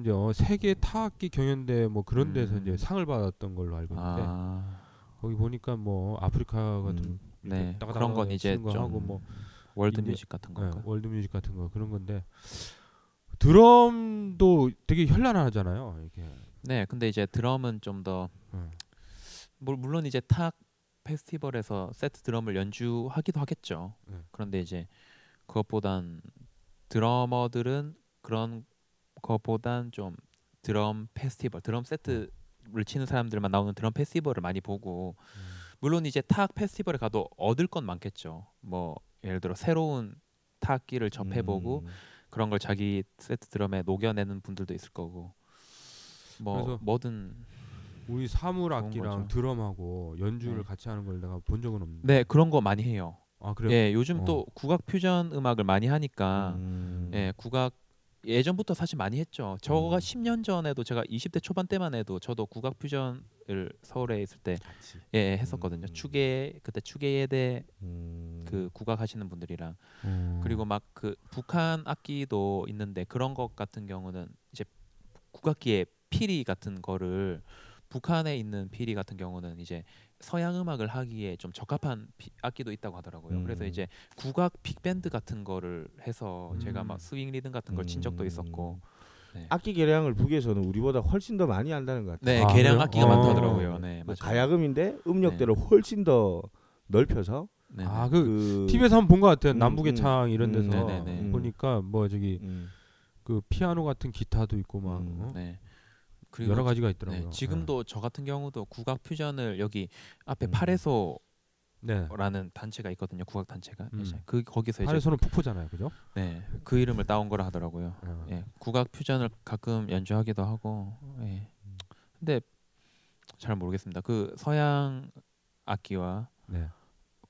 이제 어, 세계 타악기 경연대 뭐 그런 데서 음. 이제 상을 받았던 걸로 알고 있는데 아, 거기 보니까 뭐 아프리카 같은 음. 네. 그런 건 이제 거좀 하고 뭐 world music 같은 네, 건가? world music 같은 거 그런 건데 드럼도 되게 현란하잖아요. 이게 네. 근데 이제 드럼은 좀더 음. 물론 이제 타악 페스티벌에서 세트 드럼을 연주하기도 하겠죠. 네. 그런데 이제 그것보단 드러머들은 그런 것보단 좀 드럼 페스티벌, 드럼 세트 를 치는 사람들만 나오는 드럼 페스티벌을 많이 보고 물론 이제 타악 페스티벌에 가도 얻을 건 많겠죠. 뭐 예를 들어 새로운 타악기를 접해보고 음. 그런 걸 자기 세트 드럼에 녹여내는 분들도 있을 거고 뭐 뭐든 우리 사물 악기랑. 드럼하고 연주를 네. 같이 하는 걸 내가 본 적은 없는데. 네 그런 거 많이 해요. 아 그래요? 예, 요즘 어. 또 국악 퓨전 음악을 많이 하니까 음. 예, 국악 예전부터 사실 많이 했죠. 저가 음. 10년 전에도 제가 20대 초반 때만 해도 저도 국악 퓨전을 서울에 있을 때 예, 예, 했었거든요. 음. 추계 그때 추계예대 음. 그 국악 하시는 분들이랑 어. 그리고 막 그 북한 악기도 있는데 그런 것 같은 경우는 이제 국악기의 피리 같은 거를 북한에 있는 피리 같은 경우는 이제 서양 음악을 하기에 좀 적합한 피- 악기도 있다고 하더라고요. 그래서 음. 이제 국악 빅밴드 같은 거를 해서 제가 음. 막 스윙 리듬 같은 걸 친 적도 음. 있었고 네, 악기 개량을 북에서는 우리보다 훨씬 더 많이 한다는 것 같아요. 네 아, 개량 그래요? 악기가 어. 많다더라고요. 네뭐 맞아요. 가야금인데 음역대를 훨씬 더 넓혀서 네, 아 네. 그그 TV에서 한번 본 것 같아요. 음, 남북의 음, 창 이런 음, 데서 네네네. 보니까 뭐 저기 음. 그 피아노 같은 기타도 있고 막 음. 어? 네. 그리고 여러 가지가 네, 있더라고요. 지금도 저 같은 경우도 국악 퓨전을 여기 앞에 음. 파레소 네. 라는 단체가 있거든요. 국악 단체가. 음. 이제 그 거기서 이제 파레소는 폭포잖아요, 그죠? 네, 그 이름을 따온 거라 하더라고요. 어. 예. 국악 퓨전을 가끔 연주하기도 하고. 예. 근데 잘 모르겠습니다. 그 서양 악기와 네.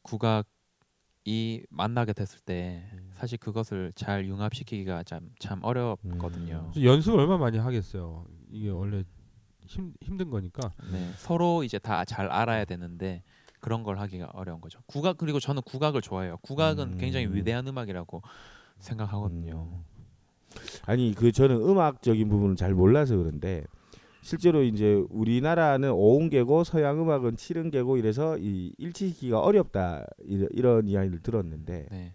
국악이 만나게 됐을 때 음. 사실 그것을 잘 융합시키기가 참, 참 어렵거든요. 그래서 연습을 얼마 나 많이 하겠어요. 이게 원래 힘 힘든 거니까. 네, 서로 이제 다 잘 알아야 되는데 그런 걸 하기가 어려운 거죠. 국악 그리고 저는 국악을 좋아해요. 국악은 음. 굉장히 위대한 음악이라고 생각하거든요. 음. 아니 그 저는 음악적인 부분을 잘 몰라서 그런데 실제로 이제 우리나라는 오음계고 서양 음악은 칠음계고 이래서 이 일치시키기가 어렵다 이런, 이야기를 들었는데 네.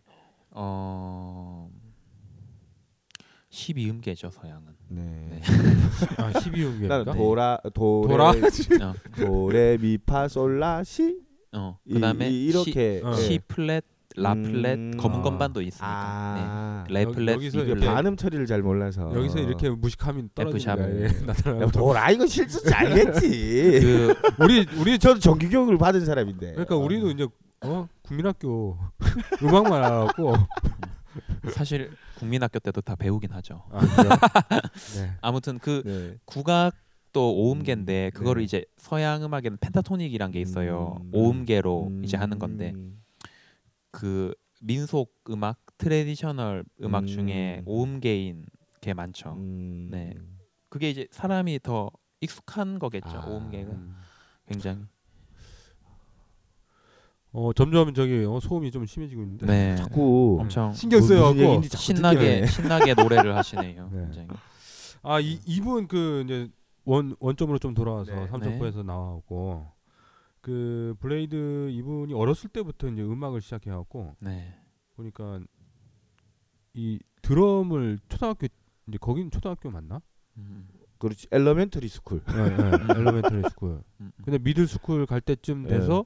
어 12음계죠 서양은. 네. 네. 아, 12음계니까. 나는 네. 도라 도레 도라? 어, 도레 미파 솔라시 어. 이- 그다음에 이, 이렇게 어. 예. C, C 플랫, 라 플랫, 음. 검은 아. 건반도 있으니까. 아 네. 레 여기- 플랫, 여기서 이. 반음 처리를 잘 몰라서 여기서 이렇게 무식함이 떨어지는 F sharp. 거야. 예. 도라 이거 실수 알겠지 그 우리 우리 저도 정규 교육을 받은 사람인데 그러니까 우리도 이제 어 국민학교 음악만 알아갖고 사실 국민학교 때도 다 배우긴 하죠. 아? 네. 아무튼 그 네. 국악도 오음계인데 음, 그거를 네. 이제 서양 음악에는 pentatonic이란 게 있어요. 음. 오음계로 음. 이제 하는 건데 그 민속 음악 traditional 음악 음. 중에 오음계인 게 많죠. 음. 네. 그게 이제 사람이 더 익숙한 거겠죠. 아. 오음계가 음. 굉장히. 어 점점 저기 어, 소음이 좀 심해지고 있는데. 네. 자꾸 엄청 신경 무슨 써갖고. 얘기인지 자꾸 신나게 듣기만 해. 신나게 노래를 하시네요. 네. 굉장히. 아, 이 이분 그 이제 원 원점으로 좀 돌아와서 네. 삼천포에서 나와갖고 그 블레이드 이분이 어렸을 때부터 이제 음악을 시작해 갖고 네. 보니까 이 드럼을 초등학교 이제 거긴 초등학교 맞나? 음, 그렇지 elementary school 네, 네. elementary school. 음, 음. 근데 middle school 갈 때쯤 돼서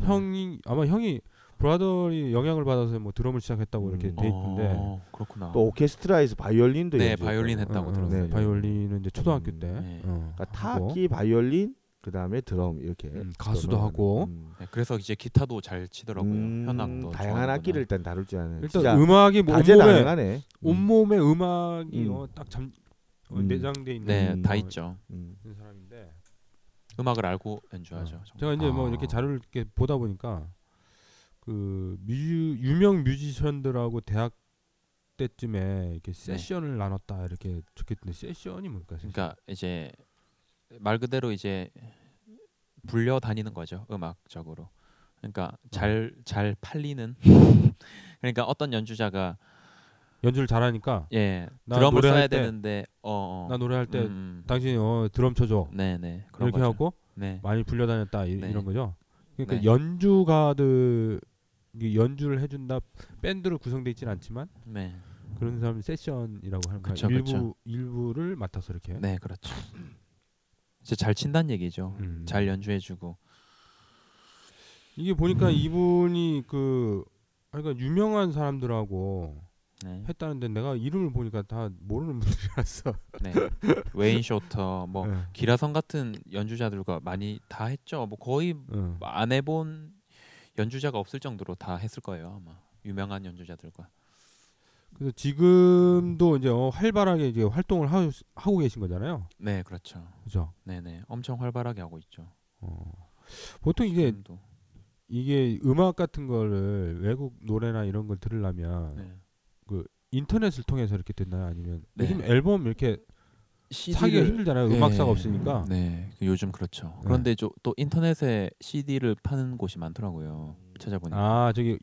형이 아마 형이 brother의 영향을 받아서 뭐 드럼을 시작했다고 이렇게 음. 돼 있는데 어, 그렇구나. 또 오케스트라에서 바이올린도 네. 바이올린 했다고 어, 어, 들었어요. 네. 바이올린은 이제 초등학교 음, 때. 네. 어, 그러니까. 타악기, 바이올린, 그 다음에 드럼 이렇게 음, 가수도 하고. 음. 네, 그래서 이제 기타도 잘 치더라고요. 음, 현악도 다양한. 악기를 일단 다룰 줄 아는 일단 음악이 뭐 온몸에 다재다능하네. 음. 온몸에 음악이 음. 어, 딱잠. 내장돼 있는 네, 음, 다 어, 있죠. 음. 음악을 알고 연주하죠. 어, 정말. 제가 이제 뭐 아. 이렇게 자료를 이렇게 보다 보니까 그 뮤, 유명 뮤지션들하고 대학 때쯤에 이렇게 세션을 나눴다 이렇게 적혀있는데 세션이 뭘까? 세션? 그러니까 이제 말 그대로 이제 불려 다니는 거죠 음악적으로. 그러니까 잘잘 팔리는. 그러니까 어떤 연주자가 연주를 잘하니까 예나 드럼을 써야 때- 되는데 어, 어. 나 노래할 때 음, 당신이 어, 드럼 쳐줘 네네 그런 이렇게 거죠. 하고 네. 많이 불려다녔다 이, 네. 런 거죠. 그러니까 네. 연주가들 연주를 해준다 밴드로 구성돼 있진 않지만 네. 그런 사람 세션이라고 하는. 그쵸, 일부 그쵸. 일부를 맡아서 이렇게. 네, 그렇죠. 이제 잘 친다는 얘기죠. 음. 잘 연주해주고. 이게 보니까 음. 이분이 그 그러니까 유명한 사람들하고 네. 했다는데 내가 이름을 보니까 다 모르는 분들이라서. 네. 웨인 쇼터 뭐 네. 기라성 같은 연주자들과 많이 다 했죠. 뭐 거의 어. 안 해본 연주자가 없을 정도로 다 했을 거예요 아마 유명한 연주자들과. 그래서 지금도 이제 어, 활발하게 이제 활동을 하, 하고 계신 거잖아요. 네, 그렇죠. 그죠? 네 네, 엄청 활발하게 하고 있죠. 어. 보통 이게 지금도. 이게 음악 같은 거를 외국 노래나 이런 걸 들으려면 네. 인터넷을 통해서 이렇게 듣나요? 아니면 네. 요즘 앨범 이렇게 사기가 힘들잖아요. 네. 음악사가 없으니까. 네, 그 요즘 그렇죠. 그런데 저, 또 인터넷에 CD를 파는 곳이 많더라고요. 찾아보니까. 아 저기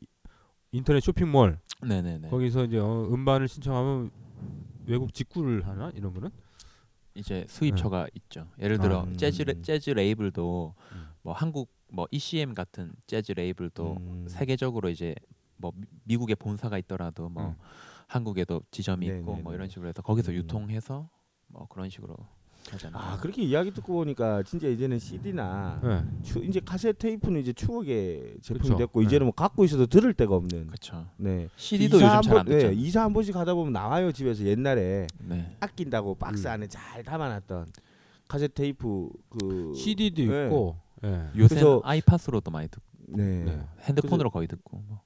인터넷 쇼핑몰 네네네. 거기서 이제 어, 음반을 신청하면 외국 직구를 하나 이런 거는? 이제 수입처가 있죠. 예를 들어 아, 재즈 레, 음. 재즈 레이블도 음. 뭐 한국 뭐 ECM 같은 재즈 레이블도 음. 세계적으로 이제 뭐 미- 미국에 본사가 있더라도 뭐 음. 한국에도 지점이 있고 네네네. 뭐 이런 식으로 해서 거기서 음. 유통해서 뭐 그런 식으로 하잖아요. 아 그렇게 이야기 듣고 보니까 진짜 이제는 CD나 네. 추, 이제 카세트 테이프는 이제 추억의 제품이 그쵸. 됐고 네. 이제는 뭐 갖고 있어도 들을 데가 없는. 그렇죠. 네. CD도 요즘 한잘안 번- 듣죠. 네, 이사 한 번씩 가다 보면 나와요 집에서 옛날에 네. 아낀다고 박스 음. 안에 잘 담아놨던 카세트 테이프 그 CD도 네. 있고. 예. 그래서- 아이팟으로도 많이 듣고 네. 네. 핸드폰으로 거의 듣고 뭐.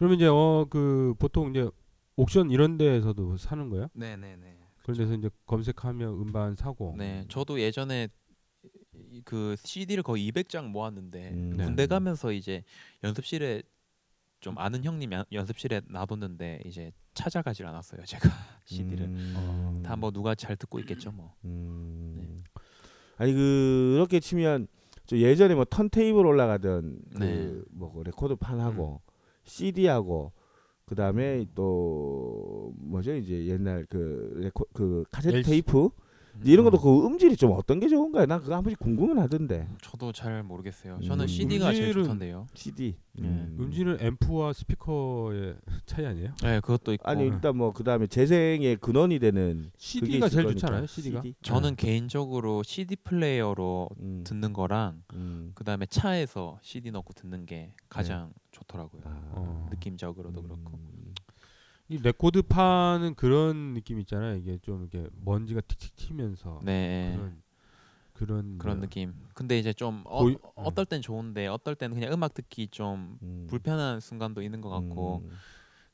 그러면 이제 어 그 보통 이제 옥션 이런 데에서도 사는 거예요? 네 네 네. 그런 데서 이제 검색하면 음반 사고. 네, 저도 예전에 이- 그 CD를 거의 200장 모았는데 음. 네. 군대 가면서 이제 연습실에 좀 아는 형님 연- 연습실에 놔뒀는데 이제 찾아가질 않았어요 제가 CD를 음. 다뭐 누가 잘 듣고 있겠죠 뭐 음. 네. 아니 그렇게 치면 저 예전에 뭐 턴테이블 올라가던 네. 그뭐 레코드판하고 CD하고 그 다음에 또 뭐죠 이제 옛날 그 레코 그 카세트 LP. 테이프 이런 것도 그 음질이 좀 어떤 게 좋은가요? 난 그거 한 번씩 궁금은 하던데 저도 잘 모르겠어요 음. 저는 CD가 제일 음질은- 좋던데요 CD. 네. 음질은 앰프와 스피커의 차이 아니에요? 네 그것도 있고 아니 일단 뭐 그 다음에 재생의 근원이 되는 CD가 제일 거니까. 좋잖아요. CD가. CD? 저는 개인적으로 CD 플레이어로 음. 듣는 거랑 음. 그 다음에 차에서 CD 넣고 듣는 게 가장 좋더라고요 아. 어. 느낌적으로도 그렇고 음. 이 레코드판은 그런 느낌 있잖아요. 이게 좀 이렇게 먼지가 틱틱 튀면서 네 그런 그런 그런 뭐 느낌. 근데 이제 좀 어, 고이- 어떨 땐 좋은데 어떨 때는 그냥 음악 듣기 좀 음. 불편한 순간도 있는 것 같고 음.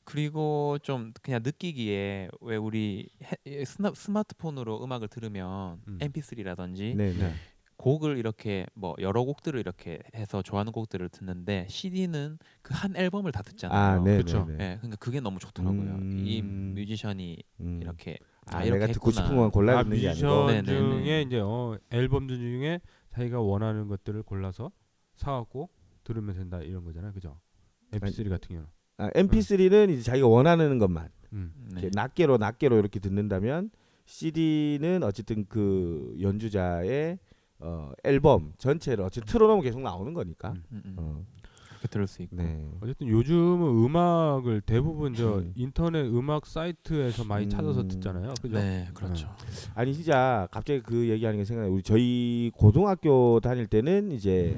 그리고 좀 그냥 느끼기에 왜 우리 해, 스마, 스마트폰으로 음악을 들으면 음. MP3라든지 네. 네. 곡을 이렇게 뭐 여러 곡들을 이렇게 해서 좋아하는 곡들을 듣는데 CD는 그 한 앨범을 다 듣잖아요. 아, 네, 그쵸. 네, 네. 예, 그러니까 그게 너무 좋더라고요. 이 음. 뮤지션이 음. 이렇게 아, 아, 이렇게 내가 듣고 했구나. 싶은 것만 골라 아, 듣는 게 아니고 뮤지션 네, 네, 네. 중에 이제 어, 앨범 중에 자기가 원하는 것들을 골라서 사갖고 들으면 된다 이런 거잖아요, 그죠? MP3 같은 경우는. 아, MP3는 이제 자기가 원하는 것만 음. 네. 이렇게 낱개로 낱개로 이렇게 듣는다면 CD는 어쨌든 그 연주자의 어, 앨범 전체를 어쨌든 틀어놓으면 계속 나오는 거니까. 음. 음, 음. 어, 그렇게 들을 수 있고. 네. 어쨌든 요즘은 음악을 대부분 저 음. 인터넷 음악 사이트에서 많이 찾아서 음. 듣잖아요, 그죠? 네, 그렇죠. 아니 진짜 갑자기 그 얘기하는 게 생각나요. 우리 저희 고등학교 다닐 때는 이제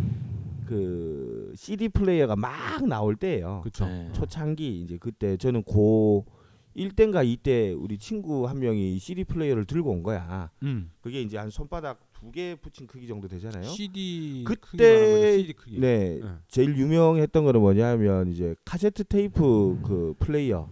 그 CD 플레이어가 막 나올 때예요. 그렇죠. 네. 초창기 이제 그때 저는 고 1대인가 2대 우리 친구 한 명이 CD 플레이어를 들고 온 거야. 음. 그게 이제 한 손바닥 두 개 붙인 크기 정도 되잖아요. CD 그때- CD 크기. 네, 네. 제일 유명했던 거는 뭐냐면 이제 카세트 테이프 그 플레이어.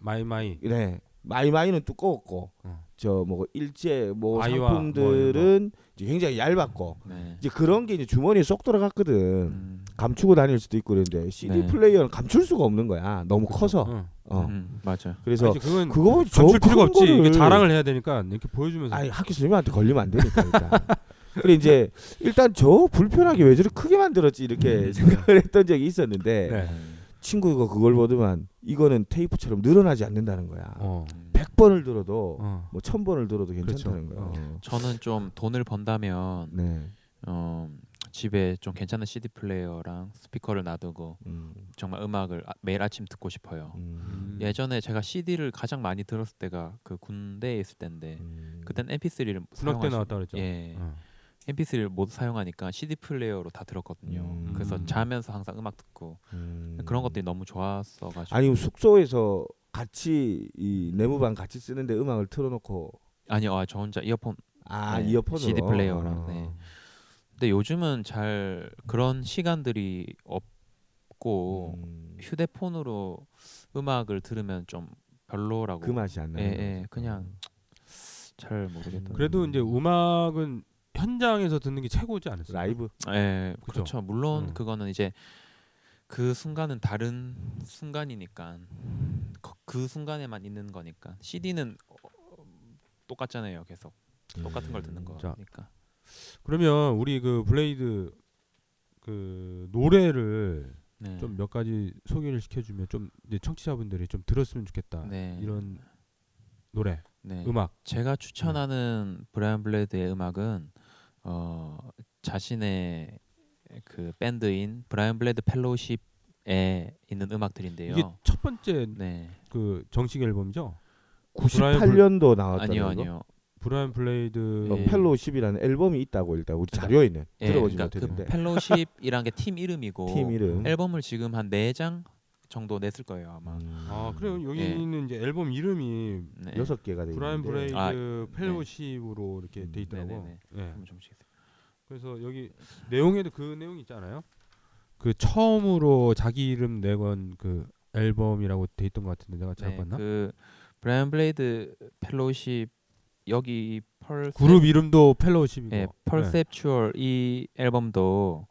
마이마이. 네, 마이마이는 두꺼웠고 어. 저뭐 일제 뭐 아이와 상품들은 이제 굉장히 얇았고 네. 이제 그런 게 이제 주머니에 쏙 들어갔거든. 음. 감추고 다닐 수도 있고 그런데 CD 네. 플레이어는 감출 수가 없는 거야. 너무 커서. 어. 어. 음, 맞아요. 그래서 아니, 그건 그거 감출 저 필요가 큰 없지. 거를- 자랑을 해야 되니까 이렇게 보여주면서. 아니 학교 선생님한테 걸리면 안 되니까 일단. 그래 이제 일단 저 불편하게 왜 저렇게 크게 만들었지 이렇게 생각을 했던 적이 있었는데 네. 친구가 그걸 보더만 이거는 테이프처럼 늘어나지 않는다는 거야. 어. 음. 100번을 들어도 어. 뭐 1000번을 들어도 괜찮다는 그렇죠. 거야. 저는 좀 돈을 번다면 네. 어, 집에 좀 괜찮은 CD 플레이어랑 스피커를 놔두고 음. 정말 음악을 아- 매일 아침 듣고 싶어요. 음. 예전에 제가 CD를 가장 많이 들었을 때가 그 군대에 있을 때인데 음. 그땐 MP3를 군악대 나왔다 그랬죠. 예. 어. MP3를 못 사용하니까 CD 플레이어로 다 들었거든요. 음. 그래서 자면서 항상 음악 듣고 음. 그런 것들이 너무 좋았어가지고 아니 숙소에서 같이 이 내무반 같이 쓰는데 음악을 틀어놓고 아니요, 아, 저 혼자 이어폰. 아 네, 이어폰으로 CD 플레이어랑, 아. 네. 근데 요즘은 잘 그런 시간들이 없고 음, 휴대폰으로 음악을 들으면 좀 별로라고. 그 맛이 안 예, 나는 예, 거지. 그냥 잘 모르겠다. 그래도 이제 음악은 현장에서 듣는 게 최고지 않았어요? 라이브 예, 그쵸? 그렇죠. 물론 음. 그거는 이제 그 순간은 다른 순간이니까 그, 그 순간에만 있는 거니까 CD는 똑같잖아요. 계속 똑같은 걸 듣는 음, 자. 거니까. 그러면 우리 그 블레이드 그 노래를 네. 좀몇 가지 소개를 시켜주면 좀 이제 청취자분들이 좀 들었으면 좋겠다 네. 이런 노래 네. 음악 제가 추천하는 브라이언 블레이드의 음악은 어 자신의 그 밴드인 브라이언 블레이드 Fellowship에 있는 음악들인데요. 이게 첫 번째 네. 그 정식 앨범이죠 98년도 나왔다는 아니요, 거? 아니요. 브라이언 블레이드 어, 네. Fellowship이라는 앨범이 있다고 일단 우리 자료에는 예, 들어보지 그러니까 그 못했는데 Fellowship이란 게팀 이름이고 팀 이름 앨범을 지금 한 네 장 정도 냈을 거예요, 아마. 음, 아 그래요 여기는 이제 앨범 이름이 네. 여섯 개가 돼 브라이언 블레이드 아, Fellowship으로 이렇게 음, 돼 있더라고 네네네. 예. 한번 좀 보시겠어요. 그래서 여기 내용에도 그 내용 있지 않아요? 그 처음으로 자기 이름 내건 그 앨범이라고 돼 있던 것 같은데 내가 잘못 네, 봤나? 그 브라이언 블레이드 Fellowship 여기 펄 그룹 이름도 Fellowship이고 예, 네. Perceptual 이 앨범도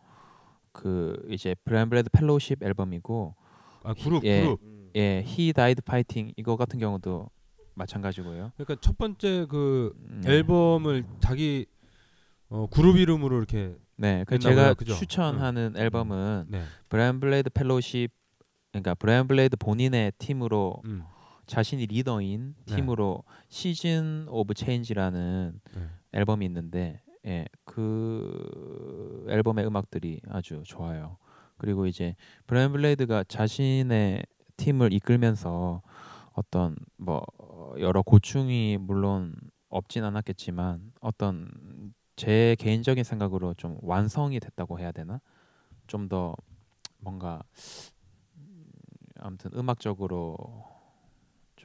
그 이제 브라이언 블레이드 Fellowship 앨범이고 아 그룹 예. 그룹 예, He Died Fighting 이거 같은 경우도 마찬가지고요. 그러니까 첫 번째 그 음, 앨범을 자기 어, 그룹 이름으로 이렇게 네, 그 제가. 그죠? 추천하는 앨범은 네. 브라이언 블레이드 Fellowship 그러니까 브라이언 블레이드 본인의 팀으로 음. 자신이 리더인 네. 팀으로 Season of Change라는 네. 앨범이 있는데 예, 그 앨범의 음악들이 아주 좋아요. 그리고 이제 브라이언 블레이드가 자신의 팀을 이끌면서 어떤 뭐 여러 고충이 물론 없진 않았겠지만 어떤 제 개인적인 생각으로 좀 완성이 됐다고 해야 되나? 좀 더 뭔가 음, 아무튼 음악적으로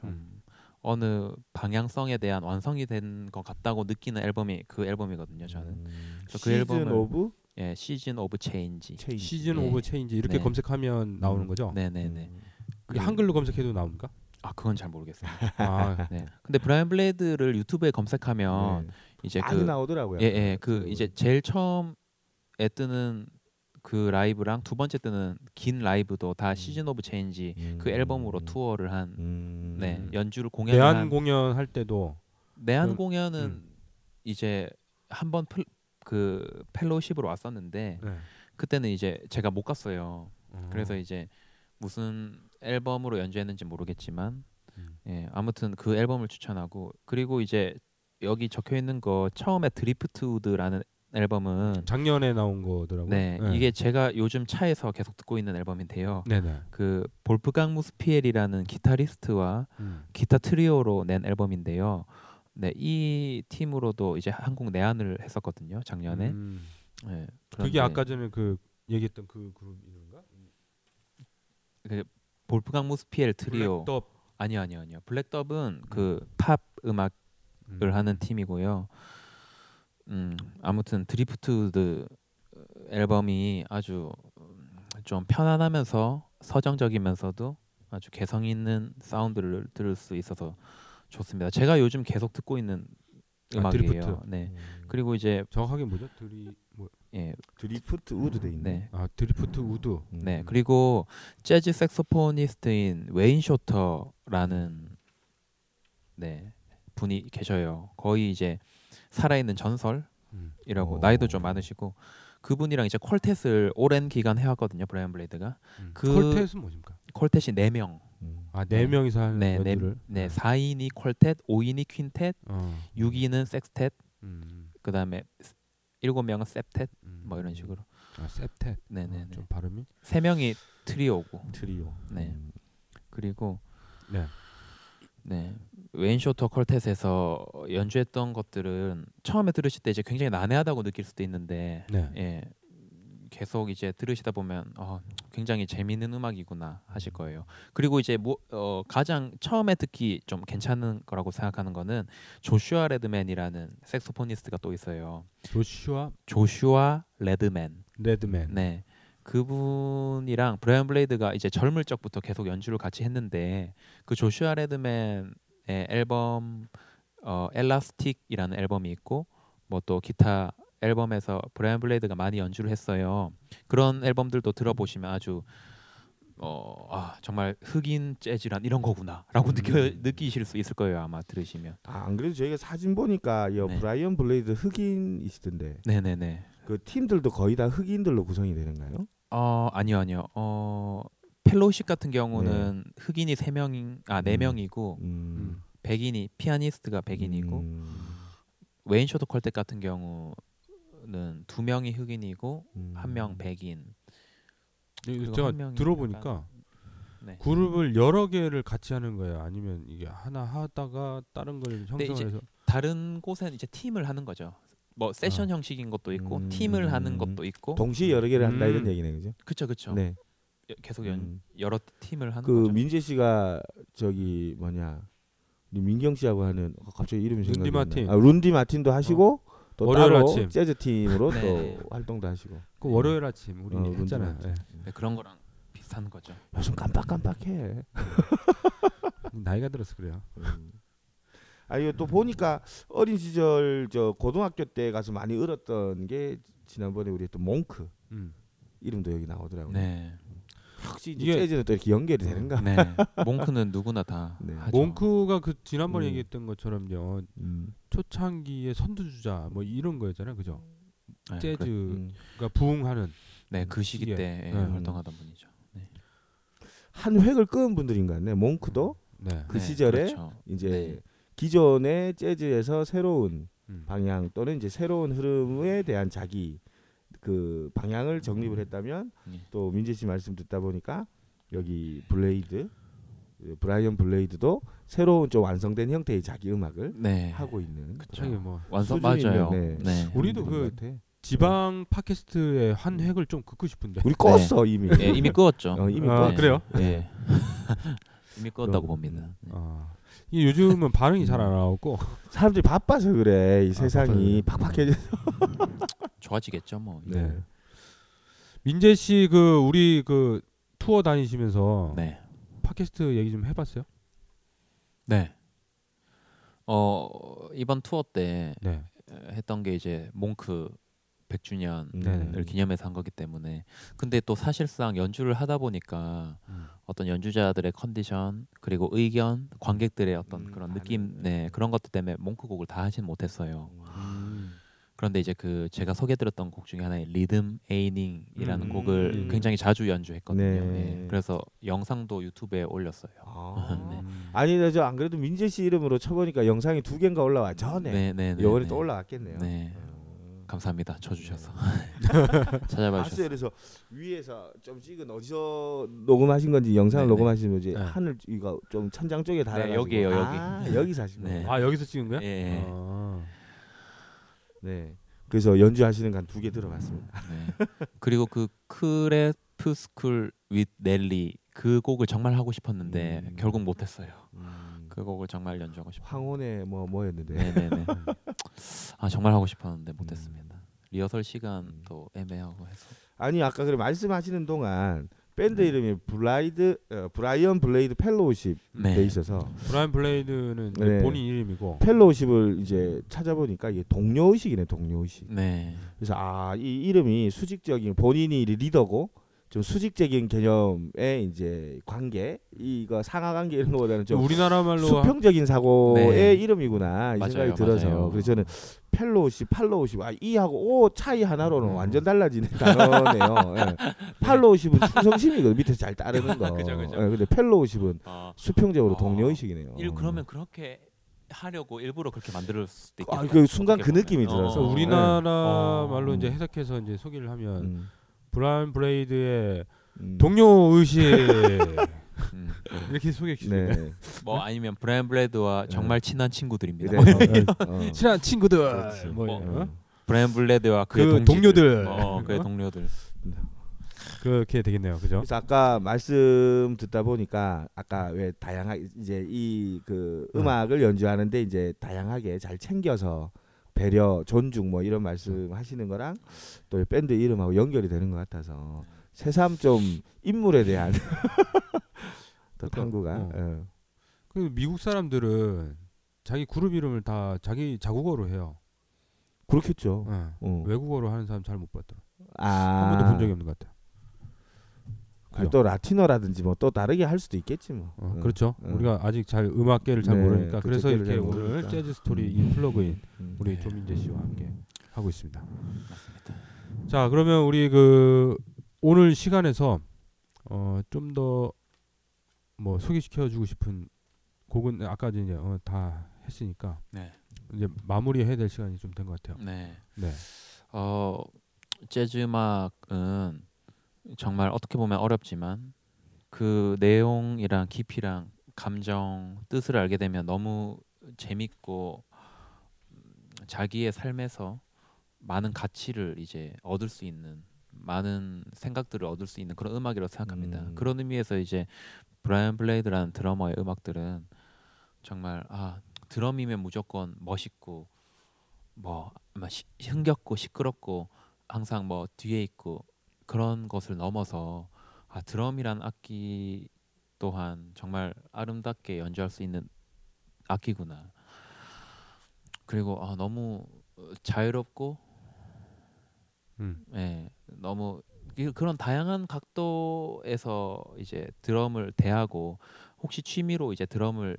좀 음. 어느 방향성에 대한 완성이 된 것 같다고 느끼는 앨범이 그 앨범이거든요. 저는 음, 그래서 그 앨범을- of 예 Season of Change. Change. Season 예. of Change 이렇게 네. 검색하면 나오는 거죠? 네네네. 음. 그게 한글로 검색해도 나옵니까? 아 그건 잘 모르겠어요. 아, 네. 근데 브라이언 블레이드를 유튜브에 검색하면 네. 이제 많이 그 나오더라고요. 예, 예, 그 이제 제일 처음에 뜨는 그 라이브랑 두 번째 뜨는 긴 라이브도 다 음. Season of Change 음. 그 앨범으로 투어를 한 음. 네, 연주를 공연을 내한 한 공연 할 때도 내한 그- 공연은 음. 이제 한번 그 Fellowship으로 왔었는데 네. 그때는 이제 제가 못 갔어요. 어. 그래서 이제 무슨 앨범으로 연주했는지 모르겠지만 음. 예, 아무튼 그 앨범을 추천하고 그리고 이제 여기 적혀 있는 거 처음에 Driftwood라는 앨범은 작년에 나온 거더라고요. 네, 이게 제가 요즘 차에서 계속 듣고 있는 앨범인데요. 네네. 그 볼프강 무스피엘이라는 기타리스트와 음. 기타 트리오로 낸 앨범인데요. 네, 이 팀으로도 이제 한국 내한을 했었거든요. 작년에. 음. 네, 그게 아까 전에 그 얘기했던 그 그룹 이름인가? 그 볼프강 무스피엘 트리오. Black Dub. 아니요, 아니요, 아니요. Black Dub은 그 팝 음악을 음. 하는 팀이고요. 음, 아무튼 Driftwood 앨범이 아주 음, 좀 편안하면서 서정적이면서도 아주 개성 있는 사운드를 들을 수 있어서 좋습니다. 제가 요즘 계속 듣고 있는 아, 음악이에요. 드리프트. 네. 음. 그리고 이제 정확하게 뭐죠? 드리 뭐 예, Driftwood 돼 있네. 네. 아, Driftwood. 음. 네. 그리고 재즈 색소포니스트인 웨인 쇼터라는 네, 분이 계셔요. 거의 이제 살아있는 전설이라고 음. 어. 나이도 좀 많으시고 그분이랑 이제 quartet을 오랜 기간 해왔거든요. 브라이언 블레이드가 음. 그- quartet은 뭐십니까? quartet이 네 명, 음. 아, 네 명이서 하는 네, 네. 네, 4인이 콜텟, 5인이 퀸텟, 어. 6인은 섹스텟, 음. 그 다음에 일곱 명은 음. 뭐 이런 식으로. 아, septet. 네네네. 어, 좀 발음이. 세 명이 트리오고 트리오. 네. 음. 그리고 네. 네 웨인 쇼터 콜텟에서 연주했던 것들은 처음에 들으실 때 이제 굉장히 난해하다고 느낄 수도 있는데 네. 예. 계속 이제 들으시다 보면 어, 굉장히 재미있는 음악이구나 하실 거예요. 그리고 이제 뭐, 어, 가장 처음에 듣기 좀 괜찮은 거라고 생각하는 거는 조슈아 레드맨이라는 색소포니스트가 또 있어요. 조슈아 조슈아 레드맨. 레드맨. 네. 그분이랑 브라이언 블레이드가 이제 젊을 적부터 계속 연주를 같이 했는데 그 조슈아 레드맨의 앨범 어 Elastic이라는 앨범이 있고 뭐 또 기타 앨범에서 브라이언 블레이드가 많이 연주를 했어요. 그런 앨범들도 들어보시면 아주 어, 아, 정말 흑인 재즈란 이런 거구나라고 느껴 느끼실 수 있을 거예요 아마 들으시면. 아, 안 그래도 저희가 사진 보니까 이 네. 브라이언 블레이드 흑인이시던데 네네네. 그 팀들도 거의 다 흑인들로 구성이 되는가요? 어 아니요 아니요. 어 Fellowship 같은 경우는 흑인이 세 명인 아네 음. 명이고 음. 백인이 피아니스트가 백인이고 음. 웨인 쇼트 콜텍 같은 경우는 두 명이 흑인이고 음. 한명 백인. 그리고 제가 들어보니까 약간- 네. 그룹을 여러 개를 같이 하는 거예요. 아니면 이게 하나 하다가 다른 걸 형성해서 다른 곳은 이제 팀을 하는 거죠. 뭐 세션 아. 형식인 것도 있고 음. 팀을 하는 것도 있고. 동시에 여러 개를 한다 음. 이런 얘기네 그죠? 그쵸 그쵸. 네. 여- 계속 연, 음. 여러 팀을 하는 그 거죠. 민재 씨가 저기 뭐냐 우리 민경 씨하고 하는 어, 갑자기 이름이 룬디 생각이 안 나. 마틴. 아, 룬디 마틴도 하시고 또 월요일 따로 아침. 재즈 팀으로 네. 또 활동도 하시고 그 월요일 아침 우리 어, 룬디 했잖아요. 예. 네, 그런 거랑 비슷한 거죠. 요즘 깜빡깜빡해. 나이가 들어서 그래요. 음. 아 이거 또 보니까 어린 시절 저 고등학교 때 가서 많이 울었던 게 지난번에 우리 또 몽크 음. 이름도 여기 나오더라고요. 네. 이게- 재즈는 또 이렇게 연결이 되는가? 네. 몽크는 누구나 다 네. 하죠. 몽크가 그 지난번에 음. 얘기했던 것처럼요. 음. 초창기의 선두주자 뭐 이런 거였잖아요. 그죠? 네, 재즈가 음. 부흥하는 네, 그 시기 시기에. 때 예, 네. 활동하던 분이죠. 네. 한 획을 끄은 분들인 것 같네. 몽크도 네. 그 네, 시절에 그렇죠. 이제 네. 기존의 재즈에서 새로운 음. 방향 또는 이제 새로운 흐름에 대한 자기 그 방향을 정립을 했다면 예. 또 민재 씨 말씀 듣다 보니까 여기 블레이드 그 브라이언 블레이드도 새로운 좀 완성된 형태의 자기 음악을 네. 하고 있는 갑자기 뭐 완성 맞아요. 있는, 네. 우리도 그. 지방 팟캐스트의 한 획을 좀 긋고 싶은데. 우리 그었어 이미 예, 이미 그었죠. 어, 이미 아. 그래요? 예. 이미 그었다고 그럼, 봅니다. 네. 아, 이 요즘은 반응이 잘 안 나오고 사람들이 바빠서 그래 이 아, 세상이 팍팍해져 좋아지겠죠, 뭐. 네. 민재 씨 그 우리 그 투어 다니시면서 네. 팟캐스트 얘기 좀 해봤어요? 네. 어 이번 투어 때 네. 했던 게 이제 몽크 100주년을 네네. 기념해서 한 거기 때문에 근데 또 사실상 연주를 하다 보니까 음. 어떤 연주자들의 컨디션 그리고 의견 관객들의 어떤 음, 그런. 느낌 네 그런 것들 때문에 몽크 곡을 다 하진 못했어요 음. 그런데 이제 그 제가 소개드렸던 곡 중에 하나의 리듬 에이닝이라는 음. 곡을 음. 굉장히 자주 연주했거든요 네. 예, 그래서 영상도 유튜브에 올렸어요 아. 네. 음. 아니 나저안 그래도 민재 씨 이름으로 쳐보니까 영상이 두 개인가 올라와 전에 네, 네, 네, 요번에 네. 또 올라왔겠네요 네. 어. 감사합니다 쳐주셔서 네. 찾아봐 봤어요. 주셔서 그래서 위에서 좀 찍은 어디서 녹음하신 건지 영상을 네, 녹음하신 건지 네. 하늘 이거 좀 천장 쪽에 달아 여기에요, 여기. 아, 여기서 하신 네. 거예요. 아 여기서 찍은 거야? 예. 아. 네. 그래서 연주하시는 거한두개 들어봤습니다. 네. 그리고 그 Crepuscule with Nellie 그 곡을 정말 하고 싶었는데 음. 결국 못했어요. 음, 그 곡을 정말 연주하고 싶어. 황혼의 뭐 뭐였는데. 네네네. 아 정말 하고 싶었는데 음. 못했습니다. 리허설 시간도 애매하고 해서. 아니 아까 그래 말씀하시는 동안 밴드 네. 이름이 블라이드 어, 브라이언 블레이드 Fellowship 네. 돼 있어서 브라이언 블레이드는 네. 본인 이름이고 fellowship을 이제 찾아보니까 이게 동료 의식이네 동료 의식. 네. 그래서 아 이 이름이 수직적인 본인이 리더고 좀 수직적인 개념의 이제 관계 이거 상하 관계 이런 거보다는 좀 우리나라 말로 수평적인 사고의 네. 이름이구나 이 맞아요, 생각이 들어서 맞아요. 그래서 저는 fellowship followship 아 e하고 o 차이 하나로는 음. 완전 달라지는 단어네요. 예. followship은 충성심이거든 밑에서 잘 따르는 거. 그죠, 그죠. 예, 근데 fellowship은 아, 수평적으로 아. 동료 의식이네요. 일 그러면 그렇게 하려고 일부러 그렇게 만들 수도 있겠다. 아, 그 순간 그 느낌이. 들어서. 어. 우리나라 어. 말로 음. 이제 해석해서 이제 소개를 하면 음, 브라이언 블레이드의 음. 동료 의식 음. 이렇게 소개해 주시네. 네. 뭐 아니면 브라이언 블레이드와 네. 정말 친한 친구들입니다. 그래. 어. 친한 친구들 그렇지. 뭐 어. 어? 브라이언 블레이드와 그의 그. 동료들. 어, 그의 어? 동료들. 그렇게 되겠네요. 그죠? 그래서 아까 말씀 듣다 보니까 아까 왜 다양하게 이제 이 그 음. 음악을 연주하는데 이제 다양하게 잘 챙겨서 배려, 존중 뭐 이런 말씀 하시는 거랑 또 밴드 이름하고 연결이 되는 것 같아서 새삼 좀 인물에 대한 또 그러니까, 탐구가 어. 어. 그 미국 사람들은 자기 그룹 이름을 다 자기 자국어로 해요. 그렇겠죠. 어. 어. 외국어로 하는 사람 잘 못 봤더라. 아, 한 번도 본 적이 없는 것 같아요. 아니, 또 라틴어라든지 뭐 또 다르게 할 수도 있겠지 뭐. 어, 어. 그렇죠. 어. 우리가 아직 잘 음악계를 잘 네, 모르니까 그 그래서 이렇게 잘 오늘 모르니까. 재즈 스토리 음. 인 플러그인 음. 우리 네. 조민재 씨와 함께 하고 있습니다. 맞습니다. 자, 그러면 우리 그 오늘 시간에서 어, 좀 더 뭐 소개시켜 주고 싶은 곡은 아까 이제 어, 다 했으니까 네. 이제 마무리해야 될 시간이 좀 된 것 같아요. 네. 네. 어 재즈 음악은 정말 어떻게 보면 어렵지만 그 내용이랑 깊이랑 감정 뜻을 알게 되면 너무 재밌고 음, 자기의 삶에서 많은 가치를 이제 얻을 수 있는 많은 생각들을 얻을 수 있는 그런 음악이라고 생각합니다. 음. 그런 의미에서 이제 브라이언 블레이드라는 드러머의 음악들은 정말 아 드럼이면 무조건 멋있고 뭐 아마 시, 흥겹고 시끄럽고 항상 뭐 뒤에 있고 그런 것을 넘어서 아 드럼이란 악기 또한 정말 아름답게 연주할 수 있는 악기구나. 그리고 아 너무 자유롭고 음. 예 너무 이- 그런 다양한 각도에서 이제 드럼을 대하고 혹시 취미로 이제 드럼을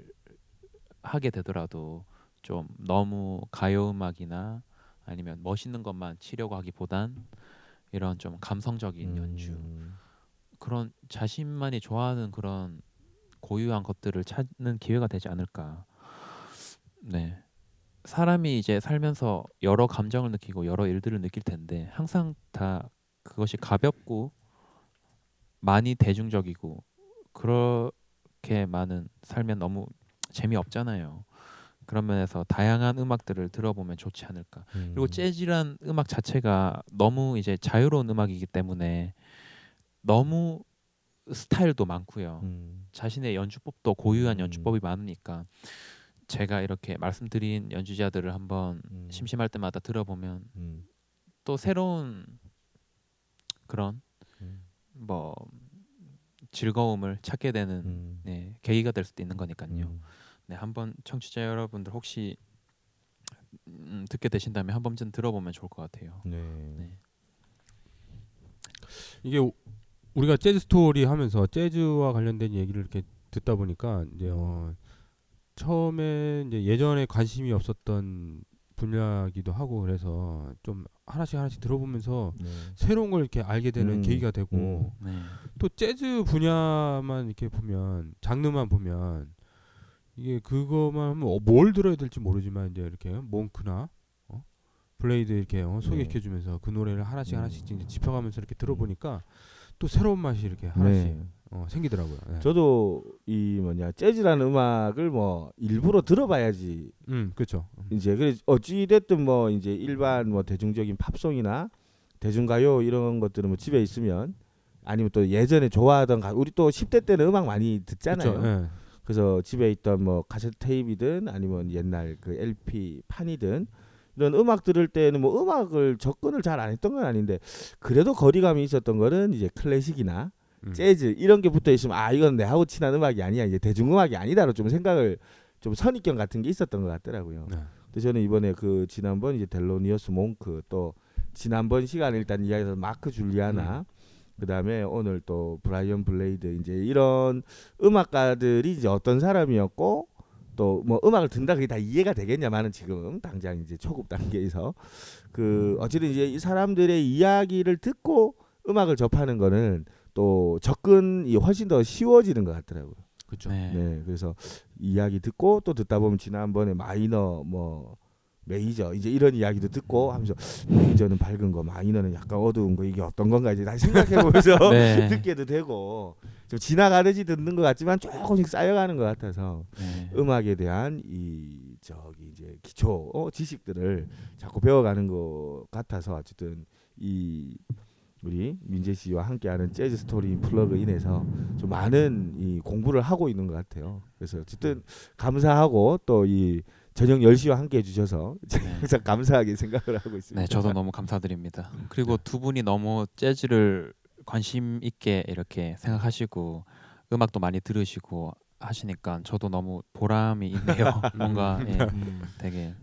하게 되더라도 좀 너무 가요 음악이나 아니면 멋있는 것만 치려고 하기보단 이런 좀 감성적인 연주 음. 그런 자신만이 좋아하는 그런 고유한 것들을 찾는 기회가 되지 않을까. 네. 사람이 이제 살면서 여러 감정을 느끼고 여러 일들을 느낄 텐데 항상 다 그것이 가볍고 많이 대중적이고 그렇게 많은 살면 너무 재미없잖아요. 그런 면에서 다양한 음악들을 들어보면 좋지 않을까. 그리고 음. 재즈란 음악 자체가 너무 이제 자유로운 음악이기 때문에 너무 스타일도 많고요. 음. 자신의 연주법도 고유한 음. 연주법이 많으니까 제가 이렇게 말씀드린 연주자들을 한번 음. 심심할 때마다 들어보면 음. 또 새로운 그런 음. 뭐 즐거움을 찾게 되는 음. 네, 계기가 될 수도 있는 거니까요. 음. 네, 한번 청취자 여러분들 혹시 음, 듣게 되신다면 한 번쯤 들어보면 좋을 것 같아요. 네. 네. 이게 우- 우리가 재즈 스토리 하면서 재즈와 관련된 얘기를 이렇게 듣다 보니까 이제 어, 처음에 이제 예전에 관심이 없었던 분야기도 하고 그래서 좀 하나씩 하나씩 들어보면서 네. 새로운 걸 이렇게 알게 되는 음, 계기가 되고 음. 네. 또 재즈 분야만 이렇게 보면 장르만 보면 이게 그거만 하면 어, 뭘 들어야 될지 모르지만 이제 이렇게 몽크나 어? 블레이드 이렇게 어, 소개시켜주면서 그 노래를 하나씩 음. 하나씩 이제 짚어가면서 이렇게 들어보니까 또 새로운 맛이 이렇게 하나씩 네. 어, 생기더라고요. 네. 저도 이 뭐냐 재즈라는 음악을 뭐 일부러 들어봐야지 음 그렇죠. 음. 이제 그래 어찌 됐든 뭐 이제 일반 뭐 대중적인 팝송이나 대중가요 이런 것들은 뭐 집에 있으면 아니면 또 예전에 좋아하던 가 우리 또 10대 때는 음악 많이 듣잖아요. 그쵸, 예. 그래서 집에 있던 뭐 카세트 테이프이든 아니면 옛날 그 LP 판이든 이런 음악 들을 때는 뭐 음악을 접근을 잘 안 했던 건 아닌데 그래도 거리감이 있었던 거는 이제 클래식이나 음. 재즈 이런 게 붙어 있으면 아 이건 내하고 친한 음악이 아니야 이제 대중음악이 아니다로 좀 생각을 좀 선입견 같은 게 있었던 것 같더라고요. 네. 근데 저는 이번에 그 지난번 이제 델로니어스 몽크 또 지난번 시간에 일단 이야기해서 마크 줄리아나 그다음에 오늘 또 브라이언 블레이드 이제 이런 음악가들이 이제 어떤 사람이었고 또 뭐 음악을 듣는다 그게 다 이해가 되겠냐마는 지금 당장 이제 초급 단계에서 그 어쨌든 이제 이 사람들의 이야기를 듣고 음악을 접하는 거는 또 접근이 훨씬 더 쉬워지는 것 같더라고요. 그렇죠. 네. 네, 그래서 이야기 듣고 또 듣다 보면 지난번에 마이너 뭐 메이저 이제 이런 이야기도 듣고 하면서 메이저는 밝은 거 마이너는 약간 어두운 거 이게 어떤 건가 이제 다시 생각해 보면서 네. 듣게도 되고 좀 지나가듯이 듣는 것 같지만 조금씩 쌓여가는 것 같아서 네. 음악에 대한 이 저기 이제 기초 어, 지식들을 자꾸 배워가는 것 같아서 어쨌든 이 우리 민재 씨와 함께하는 재즈 스토리 플러그인에서 좀 많은 이 공부를 하고 있는 것 같아요. 그래서 어쨌든 감사하고 또이 저녁 10시와 함께 해주셔서 네. 항상 감사하게 생각을 하고 있습니다. 네, 저도 너무 감사드립니다. 그리고 두 분이 너무 재즈를 관심 있게 이렇게 생각하시고 음악도 많이 들으시고 하시니까 저도 너무 보람이 있네요. 뭔가 예, 음, 되게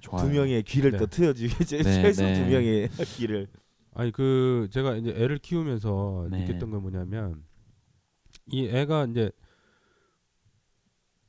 좋아요. 두 명의 귀를 네. 또 트여주기 위해 네, 최소 네. 두 명의 귀를 아니 그 제가 이제 애를 키우면서 네. 느꼈던 건 뭐냐면 이 애가 이제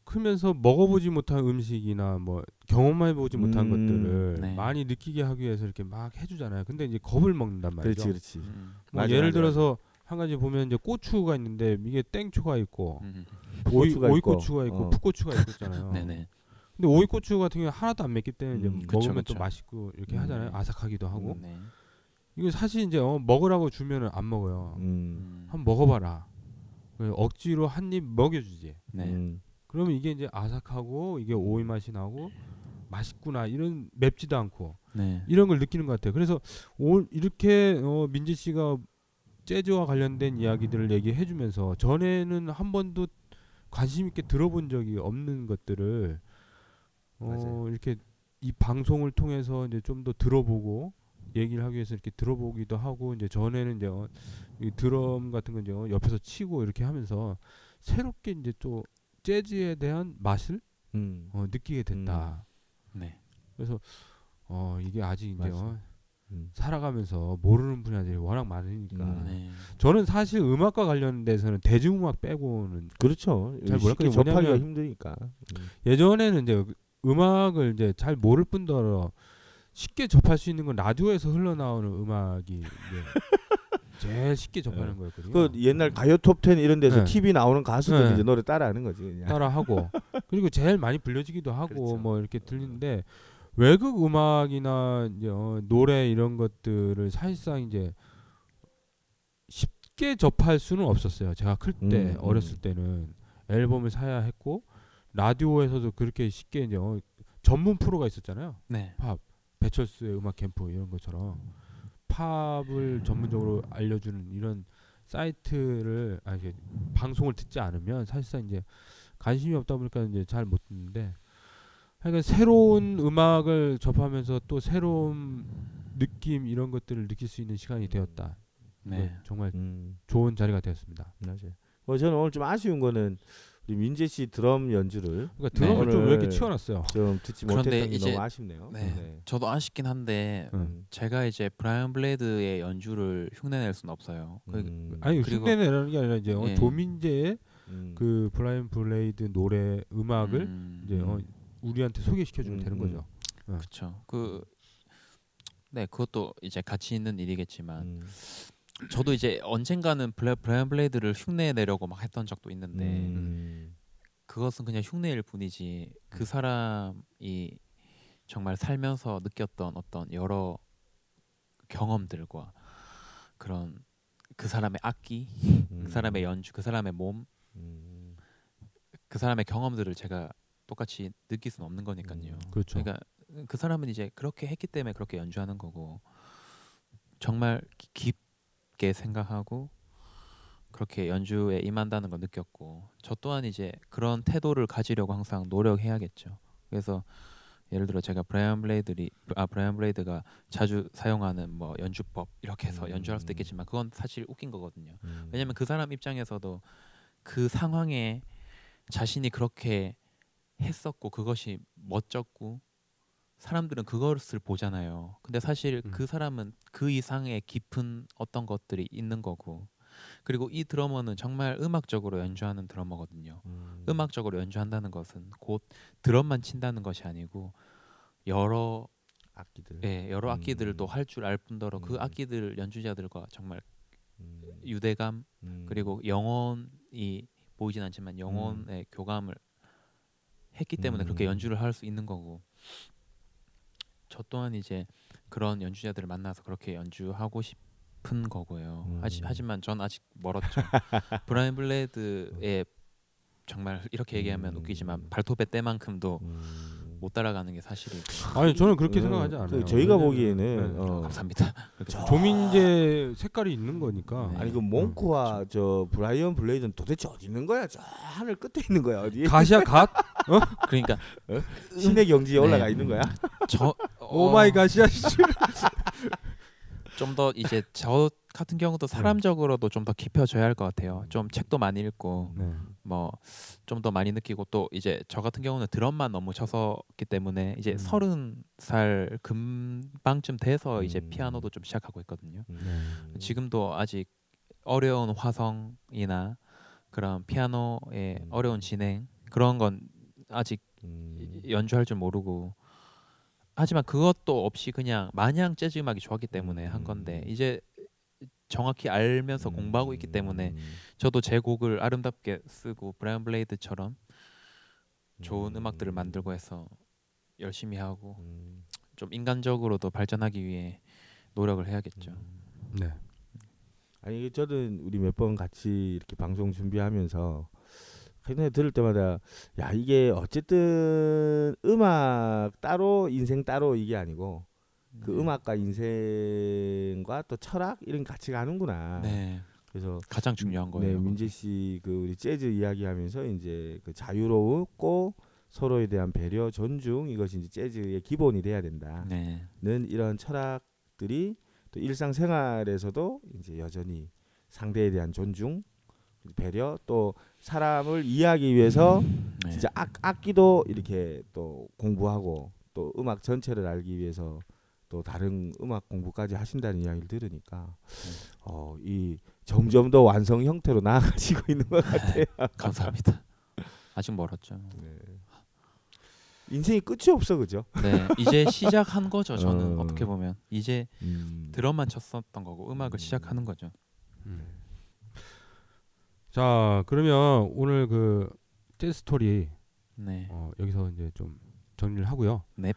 크면서 먹어보지 못한 음식이나 뭐 경험해보지 못한 음, 것들을 네. 많이 느끼게 하기 위해서 이렇게 막 해주잖아요. 근데 이제 겁을 먹는단 말이죠. 그렇지 그렇지. 음, 뭐 맞아, 예를 맞아, 들어서 한 가지 보면 이제 고추가 있는데 이게 땡초가 있고 음, 오이, 풋고추가 있고, 오이고추가 있고 어. 풋고추가 있었잖아요. 네네. 근데 오이고추 같은 경우 하나도 안 맵기 때문에 이제 음, 그쵸, 먹으면 그쵸. 또 맛있고 이렇게 음. 하잖아요. 아삭하기도 하고. 음. 네. 이거 사실 이제 어, 먹으라고 주면은 안 먹어요. 음. 음, 한번 먹어봐라. 그래서 억지로 한 입 먹여주지. 네. 음. 그러면 이게 이제 아삭하고 이게 오이 맛이 나고 맛있구나 이런 맵지도 않고 네. 이런 걸 느끼는 것 같아요. 그래서 오, 이렇게 어, 민지 씨가 재즈와 관련된 이야기들을 얘기해주면서 전에는 한 번도 관심 있게 들어본 적이 없는 것들을 어, 맞아요. 이렇게 이 방송을 통해서 이제 좀 더 들어보고 얘기를 하기 위해서 이렇게 들어보기도 하고 이제 전에는 이제 어, 이 드럼 같은 거 이제 어, 옆에서 치고 이렇게 하면서 새롭게 이제 또 재즈에 대한 맛을 음. 어, 느끼게 됐다. 네. 그래서 어 이게 아직 이제. 어, 음. 살아가면서 모르는 분야들이 워낙 많으니까 음. 네. 저는 사실 음악과 관련돼서는 대중음악 빼고는 그렇죠. 잘 그게 접하기가 힘드니까. 음. 예전에는 이제 음악을 이제 잘 모를 뿐더러 쉽게 접할 수 있는 건 라디오에서 흘러나오는 음악이 이 제 제일 쉽게 접하는 거였거든요. 그 옛날 가요 톱10 이런 데서 네. TV 나오는 가수들 네. 이제 노래 따라하는 거지 그냥. 따라하고 그리고 제일 많이 불려지기도 하고 그렇죠. 뭐 이렇게 들리는데 외국 음악이나 이제 어, 노래 이런 것들을 사실상 이제 쉽게 접할 수는 없었어요. 제가 클때 음, 어렸을 음. 때는 앨범을 사야 했고 라디오에서도 그렇게 쉽게 이제 어, 전문 프로가 있었잖아요. 네. 팝 배철수의 음악 캠프 이런 것처럼 팝을 전문적으로 알려주는 이런 사이트를 아니 이게 방송을 듣지 않으면 사실상 이제 관심이 없다 보니까 이제 잘 못 듣는데 하여간 새로운 음악을 접하면서 또 새로운 느낌 이런 것들을 느낄 수 있는 시간이 되었다. 네. 정말 음, 좋은 자리가 되었습니다. 맞아요. 뭐 저는 오늘 좀 아쉬운 거는 민재 씨 드럼 연주를 그러니까 드럼을 네. 좀왜 이렇게 치워놨어요? 좀 듣지 못했던 게 이제- 너무 아쉽네요. 네. 저도 아쉽긴 한데 응. 제가 이제 브라이언 블레이드의 연주를 흉내낼 수는 없어요. 그- 음. 아니 흉내내라는 게 아니라 이제 어, 예. 조민재의 음. 그 브라이언 블레이드 노래 음악을 음, 이제 어, 우리한테 소개시켜 주면 음, 되는 음. 거죠. 그렇죠. 그 네, 그것도 이제 가치 있는 일이겠지만 음. 저도 이제 언젠가는 블레, 브라이언 블레이드를 흉내 내려고 막 했던 적도 있는데 음. 그것은 그냥 흉내일 뿐이지 그 사람이 정말 살면서 느꼈던 어떤 여러 경험들과 그런 그 사람의 악기, 음. 그 사람의 연주, 그 사람의 몸, 음. 그 사람의 경험들을 제가 똑같이 느낄 수는 없는 거니까요. 음, 그렇죠. 그러니까 그 사람은 이제 그렇게 했기 때문에 그렇게 연주하는 거고 정말 기- 깊게 생각하고 그렇게 연주에 임한다는 걸 느꼈고 저 또한 이제 그런 태도를 가지려고 항상 노력해야겠죠. 그래서 예를 들어 제가 브라이언 블레이드리 아 브라이언 블레이드가 자주 사용하는 뭐 연주법 이렇게 해서 음. 연주할 수도 있겠지만 그건 사실 웃긴 거거든요. 음. 왜냐면 그 사람 입장에서도 그 상황에 자신이 그렇게 했었고 그것이 멋졌고 사람들은 그것을 보잖아요. 근데 사실 음. 그 사람은 그 이상의 깊은 어떤 것들이 있는 거고 그리고 이 드러머는 정말 음악적으로 연주하는 드러머거든요. 음. 음악적으로 연주한다는 것은 곧 드럼만 친다는 것이 아니고 여러 악기들. 예, 여러 음. 악기들도 할줄 알 뿐더러 그 음. 악기들 연주자들과 정말 음. 유대감 음. 그리고 영혼이 보이진 않지만 영혼의 교감을 했기 때문에 그렇게 음. 연주를 할 수 있는 거고 저 또한 이제 그런 연주자들을 만나서 그렇게 연주하고 싶은 거고요. 음. 하지, 하지만 전 아직 멀었죠. 브라이언 블레이드의 정말 이렇게 얘기하면 음. 웃기지만 발톱의 때만큼도 음. 못 따라가는 게 사실이고 아니 저는 그렇게 음, 생각하지 그 않아요. 저희가 보기에는 네. 어, 감사합니다. 그렇게 저- 조민재 색깔이 있는 거니까. 네. 아니 그 몽크와 저 브라이언 블레이드는 도대체 어디 있는 거야? 저 하늘 끝에 있는 거야 어디? 가시야 갓? 그러니까 신의 경지에 네. 올라가 있는 거야? 저 oh my God이야. 좀 더 이제 저 같은 경우도 사람적으로도 좀 더 깊어져야 할 것 같아요. 좀 책도 많이 읽고 네. 뭐좀 더 많이 느끼고 또 이제 저 같은 경우는 드럼만 너무 쳤었기 때문에 이제 음. 서른 살 금방쯤 돼서 이제 음. 피아노도 좀 시작하고 있거든요. 음. 지금도 아직 어려운 화성이나 그런 피아노의 음. 어려운 진행 그런 건 아직 음. 연주할 줄 모르고 하지만 그것도 없이 그냥 마냥 재즈 음악이 좋았기 때문에 한 건데 음. 이제 정확히 알면서 공부하고 있기 때문에 저도 제 곡을 아름답게 쓰고 브라이언 블레이드처럼 좋은 음악들을 만들고 해서 열심히 하고 음. 좀 인간적으로도 발전하기 위해 노력을 해야겠죠. 네. 아니 이게 저는 우리 몇 번 같이 이렇게 방송 준비하면서 그냥 들을 때마다 야 이게 어쨌든 음악 따로 인생 따로 이게 아니고 그 네. 음악과 인생과 또 철학 이런 게 같이 가는구나. 네 그래서 가장 중요한 네 거예요. 민재 씨 그 우리 재즈 이야기하면서 이제 그 자유롭고 서로에 대한 배려, 존중 이것이 이제 재즈의 기본이 돼야 된다. 네. 는 이런 철학들이 또 일상생활에서도 이제 여전히 상대에 대한 존중, 배려, 또 사람을 이해하기 위해서 네. 진짜 악, 악기도 이렇게 또 공부하고 또 음악 전체를 알기 위해서 또 다른 음악 공부까지 하신다는 이야기를 들으니까 어, 이 점점 더 완성 형태로 나아가시고 있는 것 같아요. 감사합니다. 아직 멀었죠. 네. 인생이 끝이 없어 그죠? 네, 이제 시작한 거죠. 저는 어. 어. 떻게 보면 이제 음. 드럼만 쳤었던 거고 음악을 음. 시작하는 거죠. 음. 자 그러면 오늘 그 재즈 스토리 네, 어, 여기서 이제 좀 정리를 하고요. 넵.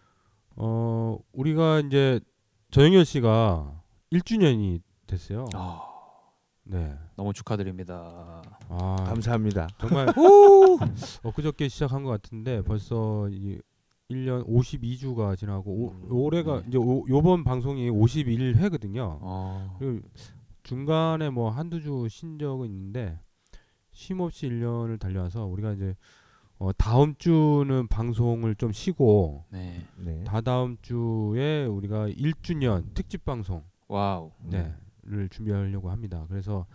어 우리가 이제 전영열 씨가 1주년이 됐어요. 아, 네. 너무 축하드립니다. 아 감사합니다. 정말 엊그저께 시작한 것 같은데 벌써 이 1년 52주가 지나고 오, 음, 올해가 네. 이제 오, 요번 방송이 51회거든요. 어, 그리고 중간에 뭐 한두 주 쉰 적은 있는데 쉼 없이 1년을 달려와서 우리가 이제 어, 다음 주는 방송을 좀 쉬고 네, 네. 다다음 주에 우리가 1주년 특집 방송 wow. 네, 를 준비하려고 합니다. 그래서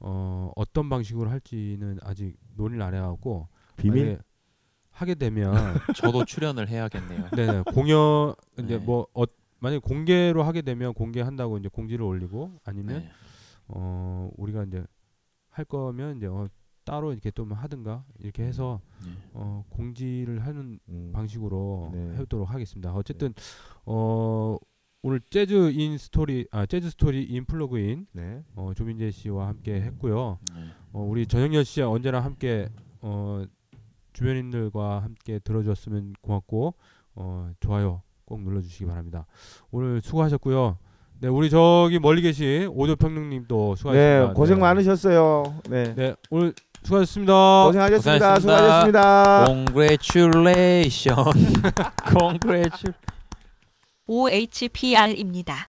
어, 어떤 방식으로 할지는 아직 논의를 안 해갖고 비밀. 하게 되면 저도 출연을 해야겠네요. 네, 공연 이제 네. 뭐 어, 만약 공개로 하게 되면 공개한다고 이제 공지를 올리고 아니면 네. 어 우리가 이제 할 거면 이제 어, 따로 이렇게 좀 하든가 이렇게 해서 네. 어 공지를 하는 음. 방식으로 네. 해보도록 하겠습니다. 어쨌든 어 오늘 재즈 인 스토리 아 재즈 스토리 인 플러그인 네. 어 조민재 씨와 함께 했고요. 네. 어 우리 전영열 씨 언제나 함께 어 주변인들과 함께 들어주셨으면 고맙고 어 좋아요 꼭 눌러주시기 바랍니다. 오늘 수고하셨고요. 네 우리 저기 멀리 계신 오조 평론님도 수고하셨습니다. 네, 고생 네. 많으셨어요. 네. 네 오늘 수고하셨습니다. 고생하셨습니다. 고생하셨습니다. 수고하셨습니다. Congratulation. Congratulation. OHPR입니다.